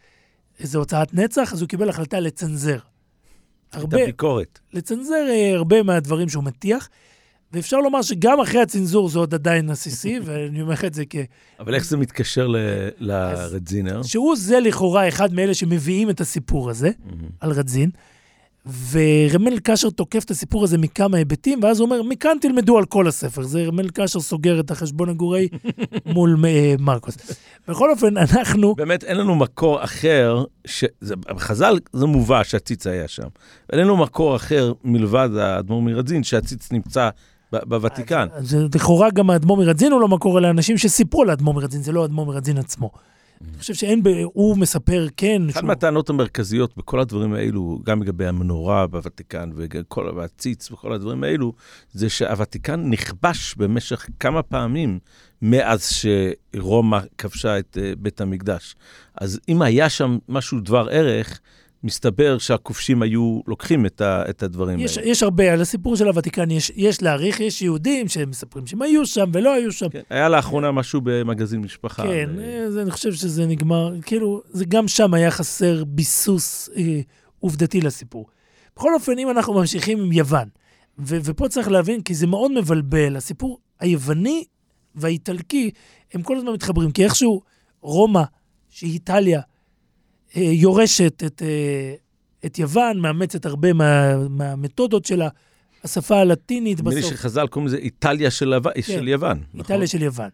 איזו הוצאת נצח, אז הוא קיבל החלטה לצנזר. הרבה... הייתה ביקורת. לצנזר אה, הרבה מהדברים שהוא מטיח. ואפשר לומר שגם אחרי הצנזור זה עוד עדיין עסיסי, [laughs] ואני אומר את זה כ... אבל איך זה מתקשר לרדזינר? שהוא זה לכאורה אחד מאלה שמביאים את הסיפור הזה על רדזין. ורמל קשר תוקף את הסיפור הזה מכמה היבטים, ואז הוא אומר, מכאן תלמדו על כל הספר. זה רמל קשר סוגר את החשבון הגורי [laughs] מול אה, מרקוס. בכל אופן, אנחנו... באמת אין לנו מקור אחר, ש... זה, בחז"ל זה מובא שהציץ היה שם. אין לנו מקור אחר מלבד האדמו"ר מרדזין שהציץ נמצא בוותיקן. לכאורה גם האדמו"ר מרדזין הוא לא מקור, אלא אנשים שסיפרו על האדמו"ר מרדזין, זה לא האדמו"ר מרדזין עצמו. אני חושב שאין, ב... הוא מספר, כן, אחת שהוא- מהטענות המרכזיות בכל הדברים האלו, גם לגבי המנורה בוותיקן וכל והציץ וכל הדברים האלו, זה שהוותיקן נכבש במשך כמה פעמים מאז שרומא כבשה את אה, בית המקדש. אז אם היה שם משהו דבר ערך, מסתבר שהכובשים היו לוקחים את, ה, את הדברים יש, האלה. יש הרבה, על הסיפור של הוותיקן יש, יש להעריך, יש יהודים שמספרים שהם היו שם ולא היו שם. כן, היה לאחרונה משהו במגזין משפחה. כן, ו- אז אני חושב שזה נגמר, כאילו, זה גם שם היה חסר ביסוס אה, עובדתי לסיפור. בכל אופן, אם אנחנו ממשיכים עם יוון, ו- ופה צריך להבין, כי זה מאוד מבלבל, הסיפור היווני והאיטלקי, הם כל הזמן מתחברים, כי איכשהו רומא, שהיא איטליה, יורשת את, אה, את יוון, מאמצת הרבה מה, מהמתודות שלה, השפה הלטינית נדמה לי בסוף. שחז"ל קוראים לזה איטליה של, הו... של יוון. נכון? איטליה של יוון.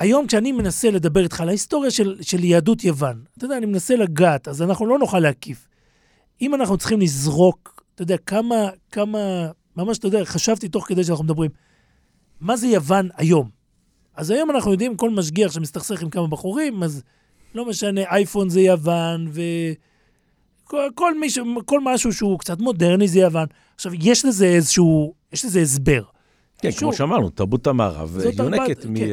והיום כשאני מנסה לדבר איתך על ההיסטוריה של, של יהדות יוון, אתה יודע, אני מנסה לגעת, אז אנחנו לא נוכל להקיף. אם אנחנו צריכים לזרוק, אתה יודע, כמה, כמה, ממש, אתה יודע, חשבתי תוך כדי שאנחנו מדברים, מה זה יוון היום? אז היום אנחנו יודעים, כל משגיח שמסתכסך עם כמה בחורים, אז לא משנה, אייפון זה יוון, וכל כל מישהו, כל משהו שהוא קצת מודרני זה יוון. עכשיו, יש לזה איזשהו, יש לזה הסבר. כן, שוב, כמו שאמרנו, תרבות המערב יונקת מ... כן.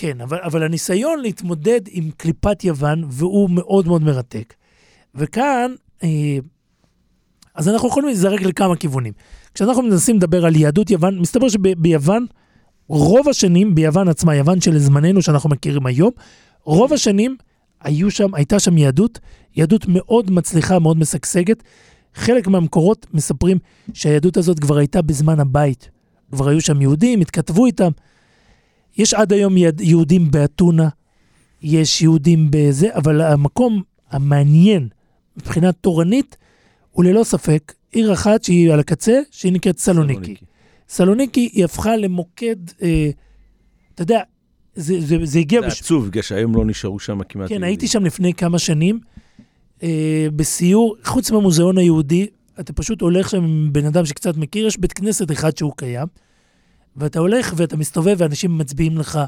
כן, אבל, אבל הניסיון להתמודד עם קליפת יוון, והוא מאוד מאוד מרתק. וכאן, אה, אז אנחנו יכולים להיזרק לכמה כיוונים. כשאנחנו מנסים לדבר על יהדות יוון, מסתבר שביוון, רוב השנים, ביוון עצמה, יוון של זמננו שאנחנו מכירים היום, רוב השנים היו שם, הייתה שם יהדות, יהדות מאוד מצליחה, מאוד משגשגת. חלק מהמקורות מספרים שהיהדות הזאת כבר הייתה בזמן הבית. כבר היו שם יהודים, התכתבו איתם. יש עד היום יהודים באתונה, יש יהודים בזה, אבל המקום המעניין מבחינה תורנית הוא ללא ספק עיר אחת שהיא על הקצה, שהיא נקראת סלוניקי. סלוניקי היא הפכה למוקד, אה, אתה יודע, זה, זה, זה הגיע... זה בש... עצוב, בגלל שהיום לא נשארו שם כמעט... כן, יהודים. הייתי שם לפני כמה שנים, אה, בסיור, חוץ מהמוזיאון היהודי, אתה פשוט הולך שם עם בן אדם שקצת מכיר, יש בית כנסת אחד שהוא קיים, ואתה הולך ואתה מסתובב ואנשים מצביעים לך.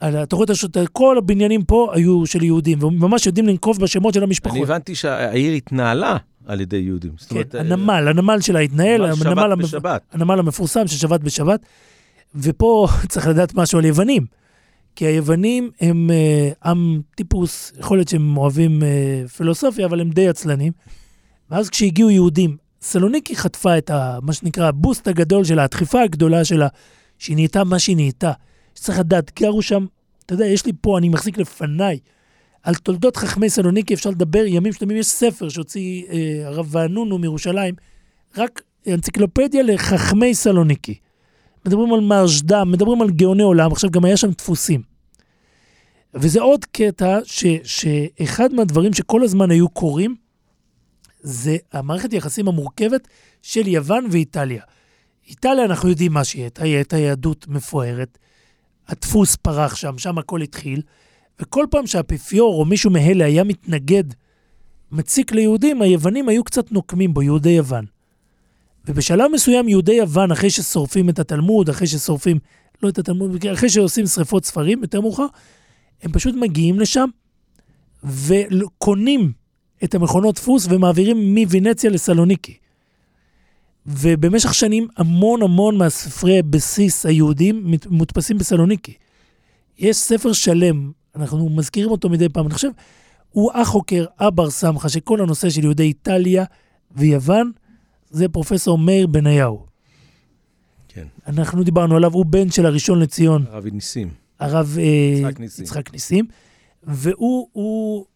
על, ה- אתה רואה את השוט, כל הבניינים פה היו של יהודים, וממש יודעים לנקוב בשמות של המשפחות. אני הבנתי שהעיר התנהלה על ידי יהודים. כן, אומרת, אה, הנמל, הנמל שלה התנהל, נמל הנמל, שבת המפ... הנמל המפורסם ששבת בשבת. ופה [laughs] צריך לדעת משהו על יוונים. כי היוונים הם אה, עם טיפוס, יכול להיות שהם אוהבים אה, פילוסופיה, אבל הם די עצלנים. ואז כשהגיעו יהודים, סלוניקי חטפה את ה, מה שנקרא הבוסט הגדול שלה, הדחיפה הגדולה שלה, שהיא נהייתה מה שהיא נהייתה. שצריך לדעת, גרו שם, אתה יודע, יש לי פה, אני מחזיק לפניי, על תולדות חכמי סלוניקי אפשר לדבר ימים שלמים, יש ספר שהוציא אה, הרב וענונו מירושלים, רק אנציקלופדיה לחכמי סלוניקי. מדברים על מרשדם, מדברים על גאוני עולם, עכשיו גם היה שם דפוסים. וזה עוד קטע ש, שאחד מהדברים שכל הזמן היו קורים, זה המערכת יחסים המורכבת של יוון ואיטליה. איטליה, אנחנו יודעים מה שהיא הייתה, היא הייתה יהדות מפוארת. הדפוס פרח שם, שם הכל התחיל. וכל פעם שהאפיפיור או מישהו מאלה היה מתנגד, מציק ליהודים, היוונים היו קצת נוקמים בו, יהודי יוון. ובשלב מסוים יהודי יוון, אחרי ששורפים את התלמוד, אחרי ששורפים, לא את התלמוד, אחרי שעושים שריפות ספרים, יותר מאוחר, הם פשוט מגיעים לשם וקונים את המכונות דפוס ומעבירים מוונציה לסלוניקי. ובמשך שנים המון המון מהספרי בסיס היהודים מודפסים בסלוניקי. יש ספר שלם, אנחנו מזכירים אותו מדי פעם, אני חושב, הוא החוקר אבר סמכה, שכל הנושא של יהודי איטליה ויוון, זה פרופסור מאיר בניהו. כן, אנחנו דיברנו עליו, הוא בן של הראשון לציון, הרב ניסים. הרב אה, יצחק ניסים. יצחק ניסים, והוא הוא,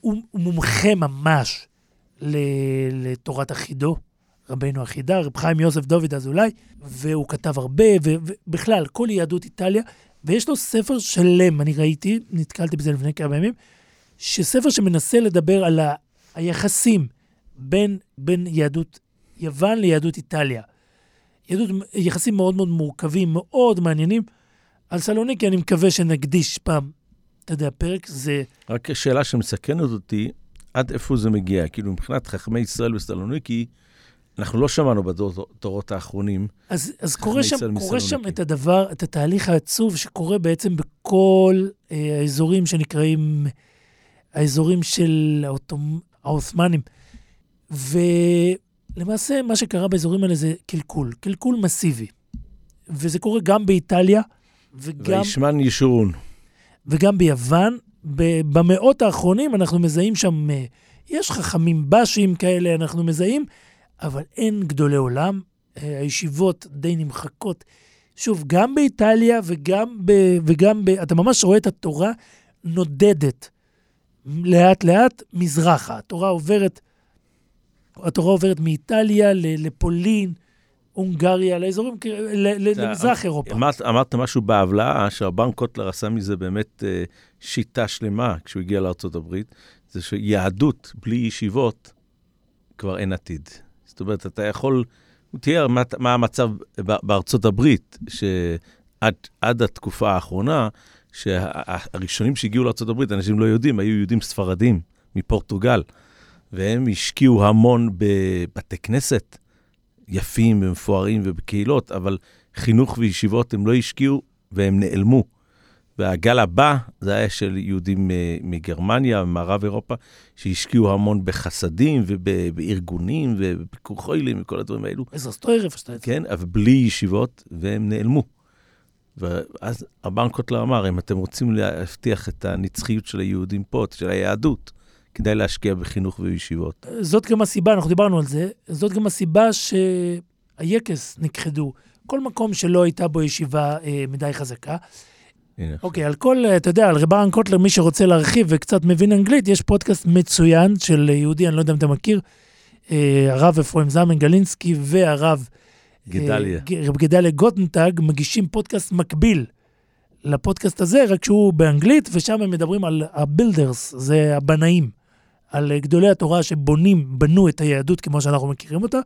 הוא, הוא מומחה ממש ל, לתורת החידו, רבנו החידה, רב חיים יוסף דוד אזולאי, והוא כתב הרבה, ובכלל, כל יהדות איטליה, ויש לו ספר שלם, אני ראיתי, נתקלתי בזה לפני כמה ימים, שספר שמנסה לדבר על ה- היחסים בין, בין יהדות יוון ליהדות איטליה. יהדות, יחסים מאוד מאוד מורכבים, מאוד מעניינים. על סלוניקי אני מקווה שנקדיש פעם, אתה יודע, פרק זה... רק שאלה שמסכנת אותי, עד איפה זה מגיע? כאילו, מבחינת חכמי ישראל בסלוניקי, אנחנו לא שמענו בדורות האחרונים. אז, אז קורה, שם, קורה שם. את הדבר, את התהליך העצוב שקורה בעצם בכל אה, האזורים שנקראים האזורים של האוטומ... העות'מאנים. ולמעשה, מה שקרה באזורים האלה זה קלקול, קלקול מסיבי. וזה קורה גם באיטליה וגם, וישמן ישורון. וגם ביוון. במאות האחרונים אנחנו מזהים שם, אה, יש חכמים באשים כאלה, אנחנו מזהים, אבל אין גדולי עולם. אה, הישיבות די נמחקות. שוב, גם באיטליה וגם ב... וגם ב... אתה ממש רואה את התורה נודדת לאט-לאט מזרחה. התורה עוברת, התורה עוברת מאיטליה לפולין, הונגריה, לאזורים, למזרח אירופה. אמרת, אמרת משהו בהבלעה, שהרבן קוטלר עשה מזה באמת אה, שיטה שלמה כשהוא הגיע לארה"ב, זה שיהדות בלי ישיבות כבר אין עתיד. זאת אומרת, אתה יכול, הוא תיאר מה, מה המצב בארצות הברית, שעד עד התקופה האחרונה, שהראשונים שהגיעו לארצות הברית, אנשים לא יודעים, היו יהודים ספרדים מפורטוגל, והם השקיעו המון בבתי כנסת יפים ומפוארים ובקהילות, אבל חינוך וישיבות הם לא השקיעו והם נעלמו. והגל הבא, זה היה של יהודים אה, מגרמניה, ממערב אירופה, שהשקיעו המון בחסדים ובארגונים ובביקור חוילים וכל הדברים האלו. עזרא סטויר, איפה שאתה... כן, אבל בלי ישיבות, והם נעלמו. ואז רבן קוטלר אמר, אם אתם רוצים להבטיח את הנצחיות של היהודים פה, של היהדות, כדאי להשקיע בחינוך ובישיבות. זאת גם הסיבה, אנחנו דיברנו על זה, זאת גם הסיבה שהיקס נכחדו. כל מקום שלא הייתה בו ישיבה אה, מדי חזקה. אוקיי, על כל, אתה יודע, על רב אהרן קוטלר, מי שרוצה להרחיב וקצת מבין אנגלית, יש פודקאסט מצוין של אה, יהודי, אני לא יודע אם אתה מכיר, אה, הרב אפרים זלמן גלינסקי והרב... גדליה. אה, ג- רב גדליה גוטנטג מגישים פודקאסט מקביל לפודקאסט הזה, רק שהוא באנגלית, ושם הם מדברים על ה builders, זה הבנאים, על גדולי התורה שבונים, בנו את היהדות כמו שאנחנו מכירים אותה.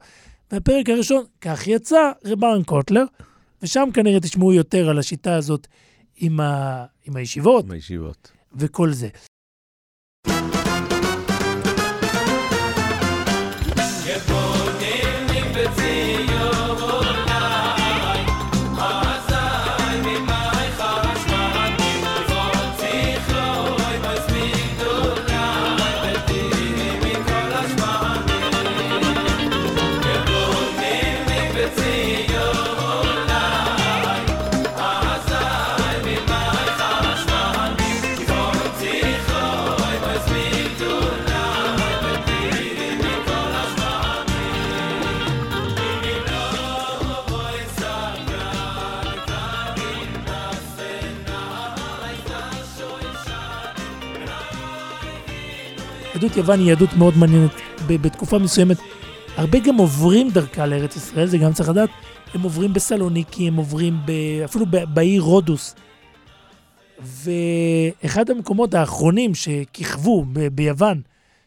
והפרק הראשון, כך יצא, רב אהרן קוטלר, ושם כנראה תשמעו יותר על השיטה הזאת עם, ה... עם הישיבות בישיבות. וכל זה. יהדות יוון היא יהדות מאוד מעניינת. בתקופה מסוימת, הרבה גם עוברים דרכה לארץ ישראל, זה גם צריך לדעת. הם עוברים בסלוניקי, הם עוברים ב... אפילו בעיר רודוס. ואחד המקומות האחרונים שכיכבו ב- ביוון,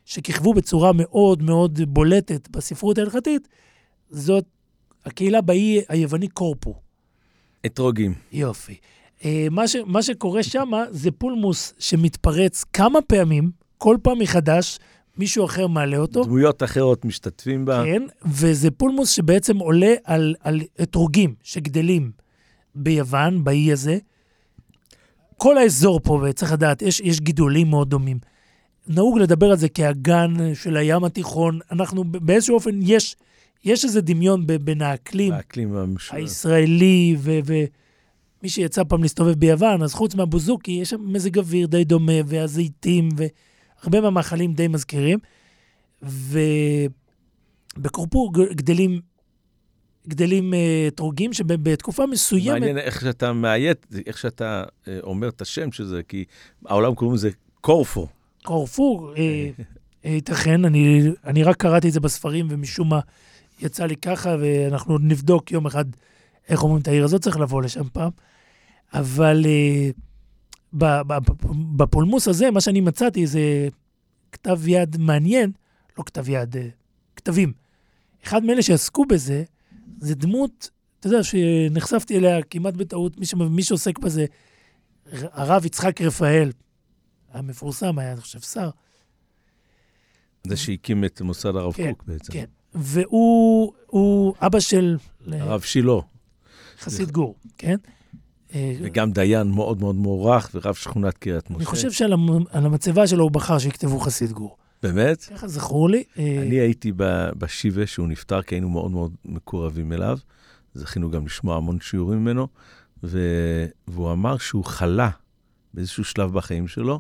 שכיכבו בצורה מאוד מאוד בולטת בספרות ההלכתית, זאת הקהילה באי היווני קורפו. אתרוגים. יופי. אה, מה, ש, מה שקורה שם זה פולמוס שמתפרץ כמה פעמים, כל פעם מחדש, מישהו אחר מעלה אותו. דמויות אחרות משתתפים בה. כן, וזה פולמוס שבעצם עולה על, על אתרוגים שגדלים ביוון, באי הזה. כל האזור פה, וצריך לדעת, יש, יש גידולים מאוד דומים. נהוג לדבר על זה כאגן של הים התיכון. אנחנו באיזשהו אופן, יש, יש איזה דמיון ב- בין האקלים האקלים. הישראלי, ו- ומי שיצא פעם להסתובב ביוון, אז חוץ מהבוזוקי, יש שם מזג אוויר די דומה, והזיתים, והרבה מהמאכלים די מזכירים. ובקורפור גדלים, גדלים אה, אתרוגים שבתקופה מסוימת... מעניין איך שאתה מאיית, איך שאתה אה, אומר את השם של זה, כי העולם קוראים לזה קורפו. קורפור, אה, אה, ייתכן, אני, אני רק קראתי את זה בספרים, ומשום מה יצא לי ככה, ואנחנו נבדוק יום אחד איך אומרים את העיר הזאת, צריך לבוא לשם פעם. אבל אה, בפולמוס הזה, מה שאני מצאתי זה כתב יד מעניין, לא כתב יד, אה, כתבים. אחד מאלה שעסקו בזה, זה דמות, אתה יודע, שנחשפתי אליה כמעט בטעות, מי, ש... מי שעוסק בזה, הרב יצחק רפאל, המפורסם, היה, אני חושב, שר. זה שהקים את מוסד הרב כן, קוק בעצם. כן. והוא הוא אבא של הרב שילה, חסיד גור, כן? אה, וגם דיין מאוד מאוד מוערך, ורב שכונת קריית משה. אני חושב שעל המ- על המצבה שלו הוא בחר שיכתבו חסיד גור. באמת? ככה זכור לי. אה, אני הייתי בשיבה שהוא נפטר, כי היינו מאוד מאוד מקורבים אליו. זכינו גם לשמוע המון שיעורים ממנו, ו... והוא אמר שהוא חלה באיזשהו שלב בחיים שלו,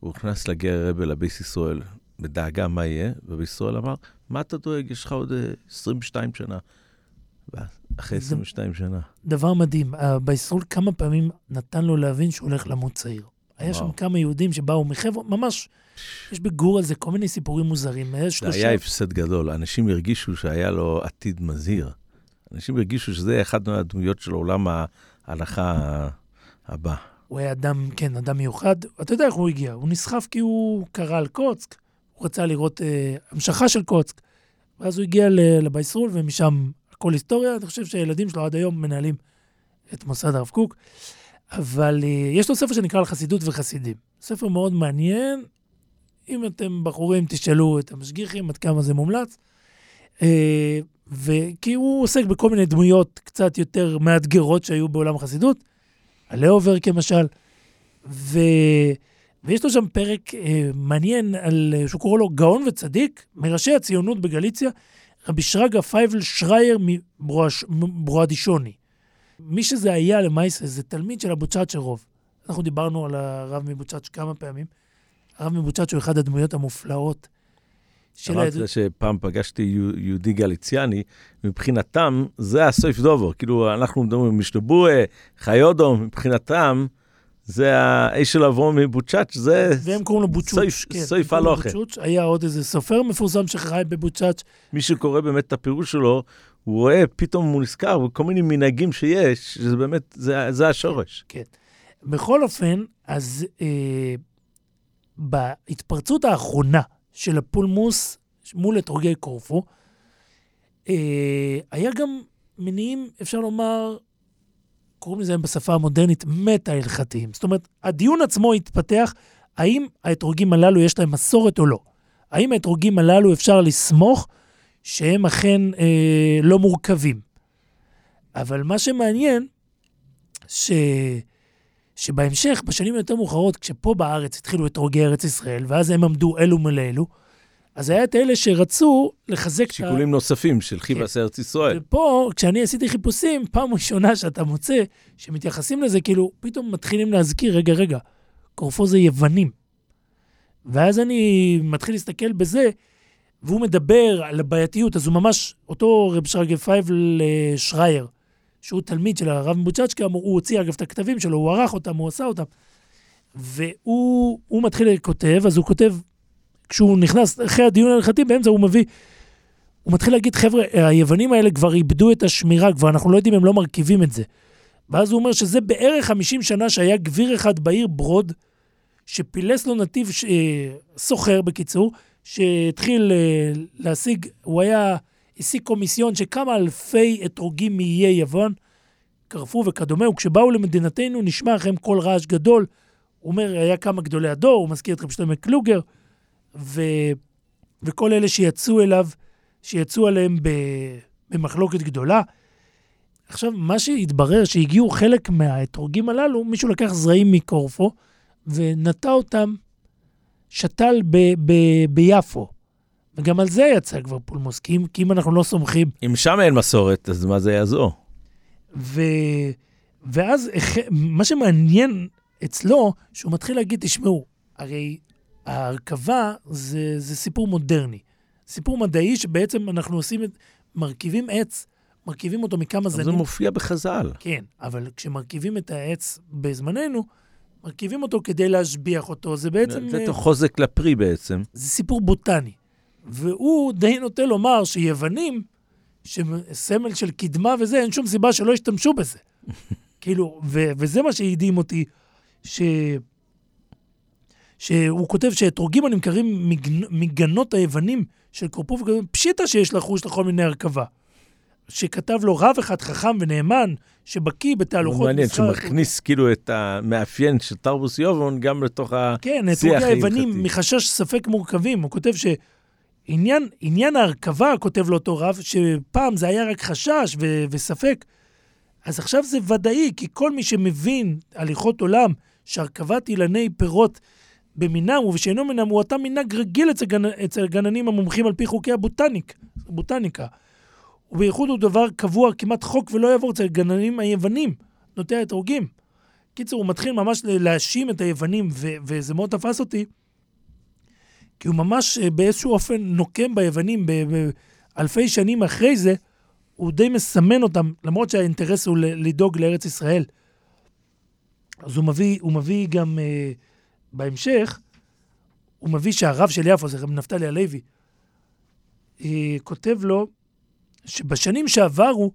הוא נכנס לגר רבה לביס ישראל בדאגה מה יהיה, וביס ישראל אמר, מה אתה דואג, יש לך עוד אה, 22 שנה. אחרי זה- 22 שנה. דבר מדהים, אה, בישראל כמה פעמים נתן לו להבין שהוא הולך למות צעיר. היה שם. כמה יהודים שבאו מחבר'ה, ממש, יש בגור על זה כל מיני סיפורים מוזרים. יש זה. היה הפסד גדול, אנשים הרגישו שהיה לו עתיד מזהיר. אנשים הרגישו שזה אחד מהדמויות של עולם ההלכה הבא. הוא היה אדם, כן, אדם מיוחד. אתה יודע איך הוא הגיע, הוא נסחף כי הוא קרא על קוצק, הוא רצה לראות אה, המשכה של קוצק. ואז הוא הגיע לבייסרול, ומשם הכל היסטוריה. אני חושב שהילדים שלו עד היום מנהלים את מוסד הרב קוק. אבל אה, יש לו ספר שנקרא על חסידות וחסידים. ספר מאוד מעניין. אם אתם בחורים, תשאלו את המשגיחים עד כמה זה מומלץ. אה, וכי הוא עוסק בכל מיני דמויות קצת יותר מאתגרות שהיו בעולם החסידות. הלאובר כמשל, ו... ויש לו שם פרק אה, מעניין על, אה, שהוא קורא לו גאון וצדיק, מראשי הציונות בגליציה, רבי שרגא פייבל שרייר מברואדישוני. מי שזה היה למעשה זה תלמיד של אבוצ'אצ'רוב. אנחנו דיברנו על הרב מבוצ'אץ' כמה פעמים. הרב מבוצ'אץ' הוא אחד הדמויות המופלאות של אמרת היהדות. שפעם פגשתי יהו- יהודי גליציאני, מבחינתם זה הסויף דובר. כאילו, אנחנו מדברים משתבואה, חיודו, מבחינתם, זה האיש של אברום מבוצ'אץ', זה והם קוראים לו בוצ'וץ'. סויף- כן, לו הלוכה. בוצ'וץ'. היה עוד איזה סופר מפורסם שחי בבוצ'אץ', מי שקורא באמת את הפירוש שלו, הוא רואה, פתאום הוא נזכר בכל מיני מנהגים שיש, שזה באמת, זה, זה השורש. כן. בכל אופן, אז אה, בהתפרצות האחרונה של הפולמוס מול אתרוגי קורפו, אה, היה גם מניעים, אפשר לומר, קוראים לזה בשפה המודרנית, מטה-הלכתיים. זאת אומרת, הדיון עצמו התפתח, האם האתרוגים הללו יש להם מסורת או לא. האם האתרוגים הללו אפשר לסמוך שהם אכן אה, לא מורכבים. אבל מה שמעניין, ש... שבהמשך, בשנים היותר מאוחרות, כשפה בארץ התחילו אתרוגי ארץ ישראל, ואז הם עמדו אלו מול אלו, אז היה את אלה שרצו לחזק את ה... שיקולים נוספים של חיבס ארץ ישראל. ופה, כשאני עשיתי חיפושים, פעם ראשונה שאתה מוצא שמתייחסים לזה, כאילו, פתאום מתחילים להזכיר, רגע, רגע, קורפו זה יוונים. ואז אני מתחיל להסתכל בזה, והוא מדבר על הבעייתיות, אז הוא ממש, אותו רב שרגא פייבל שרייר, שהוא תלמיד של הרב מבוצ'צ'קה, הוא הוציא אגב את הכתבים שלו, הוא ערך אותם, הוא עשה אותם. והוא הוא מתחיל לכותב, אז הוא כותב, כשהוא נכנס, אחרי הדיון ההלכתי, באמצע הוא מביא, הוא מתחיל להגיד, חבר'ה, היוונים האלה כבר איבדו את השמירה, כבר אנחנו לא יודעים, הם לא מרכיבים את זה. ואז הוא אומר שזה בערך 50 שנה שהיה גביר אחד בעיר ברוד, שפילס לו נתיב, ש... אה, סוחר בקיצור, שהתחיל אה, להשיג, הוא היה, השיג קומיסיון שכמה אלפי אתרוגים מאיי יוון, קרפו וכדומה, וכשבאו למדינתנו נשמע לכם קול רעש גדול. הוא אומר, היה כמה גדולי הדור, הוא מזכיר את רב שלמה קלוגר, ו... וכל אלה שיצאו אליו, שיצאו עליהם ב... במחלוקת גדולה. עכשיו, מה שהתברר, שהגיעו חלק מהאתרוגים הללו, מישהו לקח זרעים מקורפו ונטע אותם, שתל ב... ב... ביפו. וגם על זה יצא כבר פולמוס, כי אם, כי אם אנחנו לא סומכים אם שם אין מסורת, אז מה זה יעזור? ו... ואז מה שמעניין אצלו, שהוא מתחיל להגיד, תשמעו, הרי ההרכבה זה, זה סיפור מודרני. סיפור מדעי שבעצם אנחנו עושים את... מרכיבים עץ, מרכיבים אותו מכמה אבל זה זנים. מופיע בחז"ל. כן, אבל כשמרכיבים את העץ בזמננו, מרכיבים אותו כדי להשביח אותו. זה בעצם... לתת אה, לו חוזק לפרי בעצם. זה סיפור בוטני. והוא די נוטה לומר שיוונים, שסמל של קדמה וזה, אין שום סיבה שלא ישתמשו בזה. [laughs] כאילו, ו- וזה מה שהדהים אותי, ש... שהוא כותב שאתרוגים הנמכרים מגנ- מגנות היוונים של קורפוף, פשיטא שיש לחוש לכל מיני הרכבה. שכתב לו רב אחד חכם ונאמן, שבקיא בתהלוכות מעניין מסחר שהוא מכניס כאילו את המאפיין של תרבוס יובון גם לתוך ה... כן, שיח אתרוגי היוונים ההלכתי. מחשש ספק מורכבים. הוא כותב שעניין עניין ההרכבה, כותב לו אותו רב, שפעם זה היה רק חשש ו- וספק, אז עכשיו זה ודאי, כי כל מי שמבין הליכות עולם, שהרכבת אילני פירות במינם ובשאינו מינם, הוא אותם מנהג רגיל אצל, גנ... אצל גננים המומחים על פי חוקי הבוטניק, הבוטניקה. ובייחוד הוא דבר קבוע, כמעט חוק ולא יעבור אצל גננים היוונים, נוטי האתרוגים. קיצור, הוא מתחיל ממש להאשים את היוונים, ו- וזה מאוד תפס אותי, כי הוא ממש אה, באיזשהו אופן נוקם ביוונים באלפי שנים אחרי זה, הוא די מסמן אותם, למרות שהאינטרס הוא לדאוג לארץ ישראל. אז הוא מביא, הוא מביא גם uh, בהמשך, הוא מביא שהרב של יפו, זה רב נפתלי הלוי, uh, כותב לו שבשנים שעברו,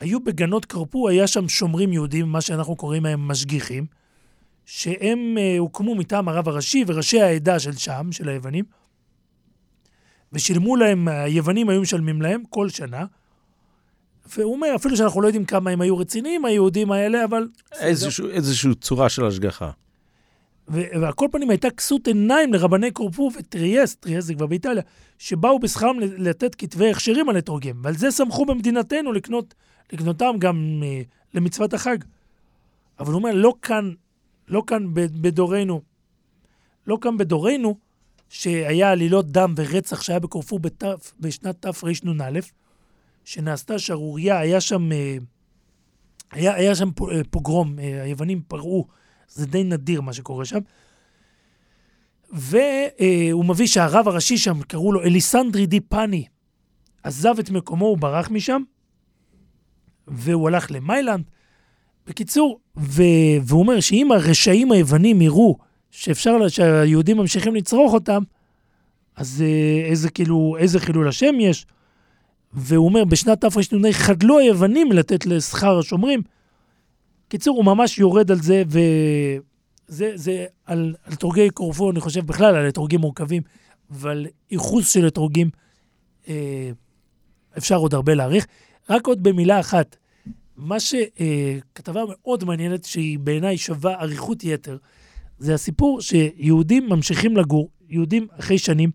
היו בגנות קרפור, היה שם שומרים יהודים, מה שאנחנו קוראים להם משגיחים, שהם uh, הוקמו מטעם הרב הראשי וראשי העדה של שם, של היוונים, ושילמו להם, היוונים היו משלמים להם כל שנה. והוא אומר, אפילו שאנחנו לא יודעים כמה הם היו רציניים, היהודים האלה, אבל... איזשהו- איזושהי צורה של השגחה. ועל כל פנים הייתה כסות עיניים לרבני קורפו וטריאסט, טריאסט זה כבר באיטליה, שבאו בשכרם לתת כתבי הכשרים על אתרוגם, ועל זה שמחו במדינתנו לקנות, לקנותם גם אה, למצוות החג. אבל הוא אומר, לא כאן, לא כאן בדורנו, לא כאן בדורנו, שהיה עלילות דם ורצח שהיה בקורפו בתף, בשנת תרנ"א, שנעשתה שערורייה, היה שם, אה, היה, היה שם אה, פוגרום, היוונים פרעו, זה די נדיר מה שקורה שם. והוא מביא שהרב הראשי שם, קראו לו אליסנדרי די פאני, עזב את מקומו, הוא ברח משם, והוא הלך למיילנד. בקיצור, ו... והוא אומר שאם הרשעים היוונים יראו שאפשר, לה- שהיהודים ממשיכים לצרוך אותם, אז אה, איזה כאילו, איזה חילול השם יש. והוא אומר, בשנת תרנ"ה חדלו היוונים לתת לשכר השומרים. קיצור, הוא ממש יורד על זה, וזה זה על, על אתרוגי קורפו, אני חושב בכלל על אתרוגים מורכבים, ועל ייחוס של אתרוגים אה, אפשר עוד הרבה להעריך. רק עוד במילה אחת, מה שכתבה מאוד מעניינת, שהיא בעיניי שווה אריכות יתר, זה הסיפור שיהודים ממשיכים לגור, יהודים אחרי שנים,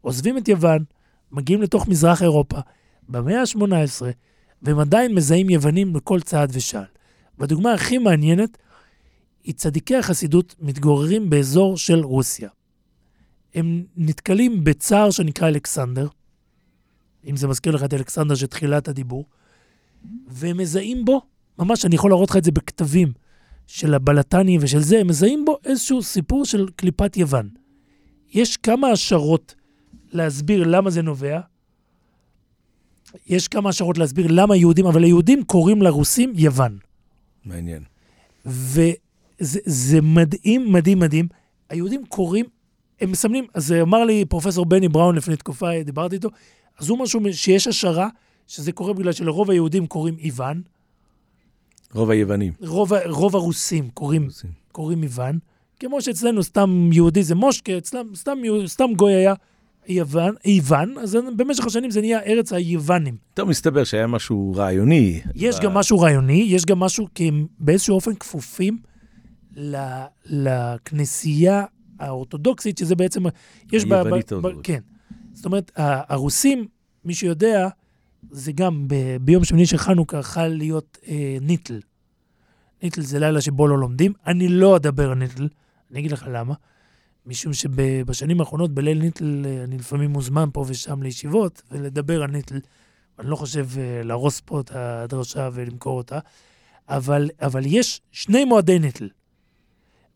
עוזבים את יוון, מגיעים לתוך מזרח אירופה, במאה ה-18, והם עדיין מזהים יוונים בכל צעד ושעל. והדוגמה הכי מעניינת היא צדיקי החסידות מתגוררים באזור של רוסיה. הם נתקלים בצער שנקרא אלכסנדר, אם זה מזכיר לך את אלכסנדר של תחילת הדיבור, והם מזהים בו, ממש אני יכול להראות לך את זה בכתבים של הבלטני ושל זה, הם מזהים בו איזשהו סיפור של קליפת יוון. יש כמה השערות להסביר למה זה נובע, יש כמה השערות להסביר למה יהודים, אבל היהודים קוראים לרוסים יוון. מעניין. וזה זה מדהים, מדהים, מדהים. היהודים קוראים, הם מסמנים, אז אמר לי פרופסור בני בראון לפני תקופה, דיברתי איתו, אז הוא משהו שיש השערה, שזה קורה בגלל שלרוב היהודים קוראים איוון, רוב היוונים. רוב, רוב הרוסים קוראים, קוראים איוון, כמו שאצלנו סתם יהודי זה מושקה, סתם, יהו- סתם גוי היה יוון, איוון, אז במשך השנים זה נהיה ארץ היוונים. טוב, מסתבר שהיה משהו רעיוני. יש ב- גם משהו רעיוני, יש גם משהו, כי הם באיזשהו אופן כפופים ל- לכנסייה האורתודוקסית, שזה בעצם, יש. היוונית ב- ב- האורתודוקסית. כן. זאת אומרת, הרוסים, מי שיודע, זה גם ב- ביום שמיני של חנוכה חל להיות אה, ניטל. ניטל זה לילה שבו לא לומדים. אני לא אדבר על ניטל, אני אגיד לך למה. משום שבשנים האחרונות, בליל ניטל, אה, אני לפעמים מוזמן פה ושם לישיבות, ולדבר על ניטל. אני לא חושב אה, להרוס פה את הדרשה ולמכור אותה, אבל, אבל יש שני מועדי ניטל.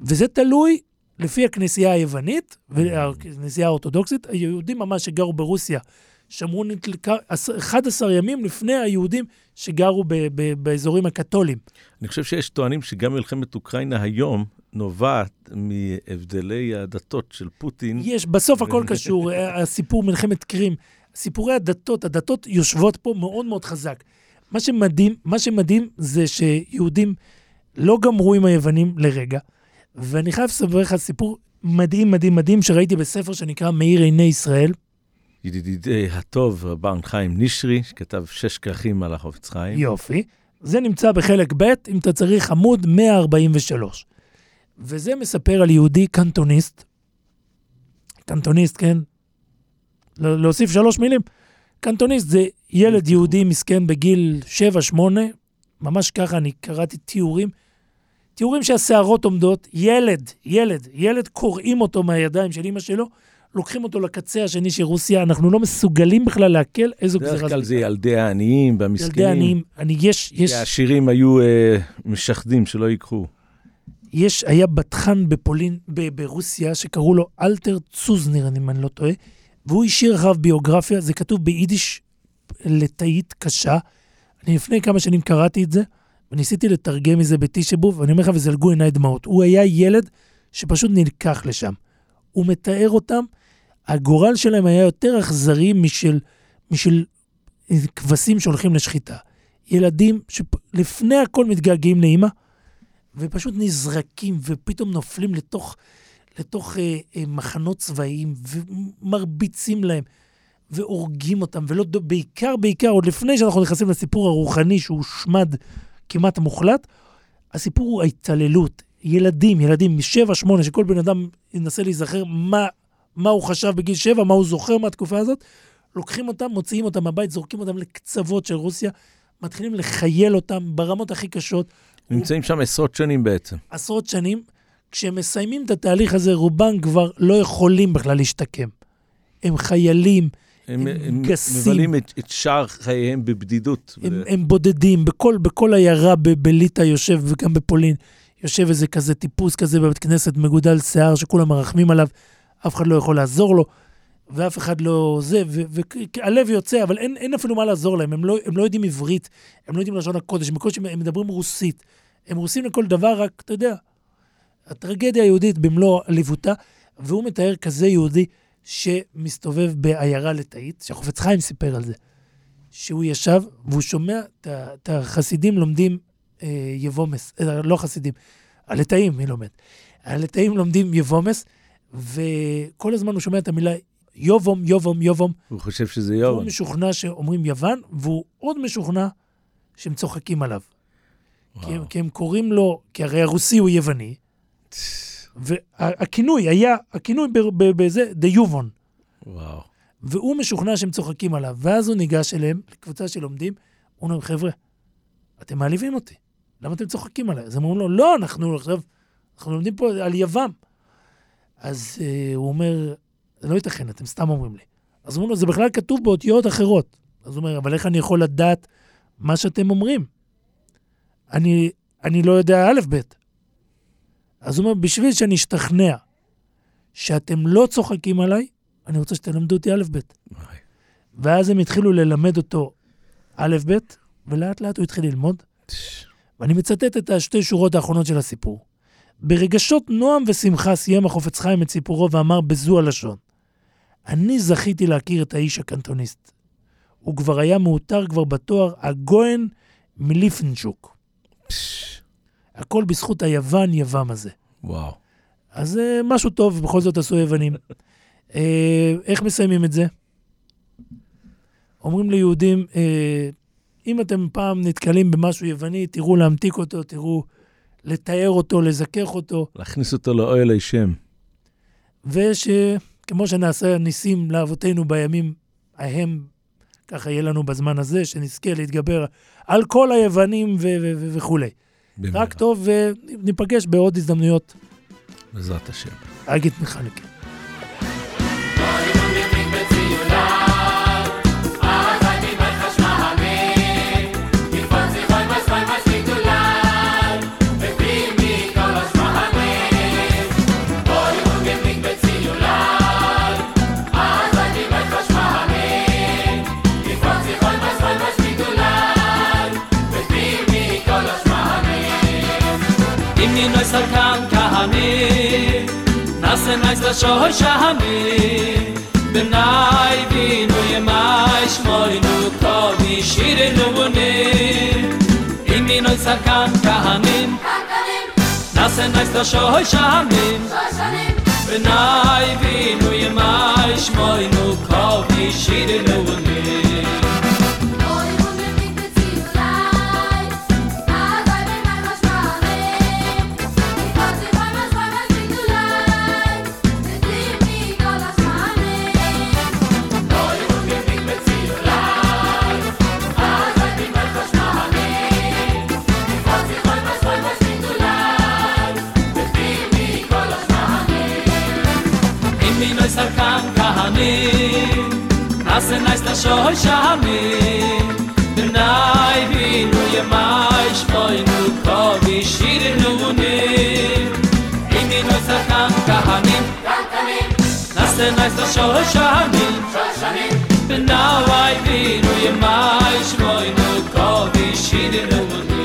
וזה תלוי לפי הכנסייה היוונית והכנסייה האורתודוקסית. היהודים ממש שגרו ברוסיה שמרו ניטל כ- 11 ימים לפני היהודים שגרו ב- ב- באזורים הקתולים. אני חושב שיש טוענים שגם מלחמת אוקראינה היום נובעת מהבדלי הדתות של פוטין. יש, בסוף הכל קשור, [laughs] הסיפור מלחמת קרים, סיפורי הדתות, הדתות יושבות פה מאוד מאוד חזק. מה שמדהים, מה שמדהים זה שיהודים לא גמרו עם היוונים לרגע, ואני חייב לספר לך סיפור מדהים, מדהים, מדהים, שראיתי בספר שנקרא מאיר עיני ישראל. ידידי הטוב, רבן חיים נשרי, שכתב שש כרכים על החופץ חיים. יופי. זה נמצא בחלק ב', אם אתה צריך, עמוד 143. וזה מספר על יהודי קנטוניסט. קנטוניסט, כן? לה- להוסיף שלוש מילים. קנטוניסט זה ילד יהודי מסכן בגיל 7-8, ממש ככה, אני קראתי תיאורים. תיאורים שהשערות עומדות, ילד, ילד, ילד קורעים אותו מהידיים של אמא שלו, לוקחים אותו לקצה השני של רוסיה, אנחנו לא מסוגלים בכלל לעכל איזו גזירה בדרך כלל זה ילדי העניים והמסכנים. ילדי עניים. אני, יש, יש, העשירים היו אה, משחדים שלא ייקחו. יש, היה בתחן בפולין, ב- ברוסיה, שקראו לו אלתר צוזניר, אם אני לא טועה, והוא השאיר אחריו ביוגרפיה, זה כתוב ביידיש לתאית קשה. אני לפני כמה שנים קראתי את זה, וניסיתי לתרגם מזה בתשבוב, ואני אומר לך, וזלגו עיניי דמעות. הוא היה ילד שפשוט נלקח לשם. הוא מתאר אותם, הגורל שלהם היה יותר אכזרי משל, משל כבשים שהולכים לשחיטה. ילדים שלפני הכל מתגעגעים לאימא, ופשוט נזרקים, ופתאום נופלים לתוך, לתוך אה, אה, מחנות צבאיים, ומרביצים להם, והורגים אותם, ולא, בעיקר, בעיקר, עוד לפני שאנחנו נכנסים לסיפור הרוחני שהושמד כמעט מוחלט, הסיפור הוא ההתעללות. ילדים, ילדים משבע, שמונה, שכל בן אדם ינסה להיזכר מה, מה הוא חשב בגיל שבע, מה הוא זוכר מהתקופה הזאת, לוקחים אותם, מוציאים אותם מהבית, זורקים אותם לקצוות של רוסיה, מתחילים לחייל אותם ברמות הכי קשות. נמצאים שם עשרות שנים בעצם. עשרות שנים, כשהם מסיימים את התהליך הזה, רובם כבר לא יכולים בכלל להשתקם. הם חיילים, הם, הם הם גסים. מבלים את, את שאר חייהם בבדידות. הם, ו- הם בודדים, בכל, בכל עיירה ב- בליטא יושב, וגם בפולין, יושב איזה כזה טיפוס כזה בבית כנסת מגודל שיער, שכולם מרחמים עליו, אף אחד לא יכול לעזור לו, ואף אחד לא זה, והלב יוצא, אבל אין, אין אפילו מה לעזור להם, הם לא, הם לא יודעים עברית, הם לא יודעים לשון הקודש, בקושי הם מדברים רוסית. הם רוסים לכל דבר, רק, אתה יודע, הטרגדיה היהודית במלוא עליבותה, והוא מתאר כזה יהודי שמסתובב בעיירה ליטאית, שהחופץ חיים סיפר על זה. שהוא ישב והוא שומע את החסידים לומדים אה, יבומס, אה, לא חסידים, הליטאים, מי לומד? הליטאים לומדים יבומס, וכל הזמן הוא שומע את המילה יובום, יובום, יובום. הוא חושב שזה הוא יורן. משוכנע שאומרים יוון, והוא עוד משוכנע שהם צוחקים עליו. כי הם, כי הם קוראים לו, כי הרי הרוסי הוא יווני, והכינוי היה, הכינוי בזה, דיובון. וואו. והוא משוכנע שהם צוחקים עליו, ואז הוא ניגש אליהם, לקבוצה של לומדים, הוא אומר, חבר'ה, אתם מעליבים אותי, למה אתם צוחקים עליי? אז הם אומרים לו, לא, אנחנו עכשיו, אנחנו לומדים פה על יבם. אז אה, הוא אומר, זה לא ייתכן, אתם סתם אומרים לי. אז אומרים לו, זה בכלל כתוב באותיות אחרות. אז הוא אומר, אבל איך אני יכול לדעת מה שאתם אומרים? אני, אני לא יודע א', ב'. אז הוא אומר, בשביל שאני אשתכנע שאתם לא צוחקים עליי, אני רוצה שתלמדו אותי א', ב'. ואז הם התחילו ללמד אותו א', ב', ולאט לאט הוא התחיל ללמוד. ואני מצטט את השתי שורות האחרונות של הסיפור. ברגשות נועם ושמחה סיים החופץ חיים את סיפורו ואמר בזו הלשון: אני זכיתי להכיר את האיש הקנטוניסט. הוא כבר היה מעוטר כבר בתואר הגוהן מליפנצ'וק. הכל בזכות היוון יבם הזה. וואו. אז אה, משהו טוב, בכל זאת עשו יוונים. אה, איך מסיימים את זה? אומרים ליהודים, אה, אם אתם פעם נתקלים במשהו יווני, תראו להמתיק אותו, תראו לתאר אותו, לזכך אותו, להכניס אותו לאוהל הישם. ושכמו שנעשה ניסים לאבותינו בימים ההם, ככה יהיה לנו בזמן הזה, שנזכה להתגבר על כל היוונים ו- ו- ו- וכולי. במהרה. רק טוב, וניפגש בעוד הזדמנויות. בעזרת השם. אגיד מכניקה. אם נינו סרקן כהני נעשה נייס לשוי שהמי בנאי בינו ימי שמוינו קובי שירנו בוני אם נינו סרקן כהני נעשה נייס לשוי שהמי benai vinu yemai shmoinu kovi as en nice da shoy shami. Der nay vi nu ye mai shoy nu ko vi shir nu ne i mi no sa kan ka hanim kan as nice da shami shami. Der nay vi nu ye mai shoy nu ko vi shir nu ne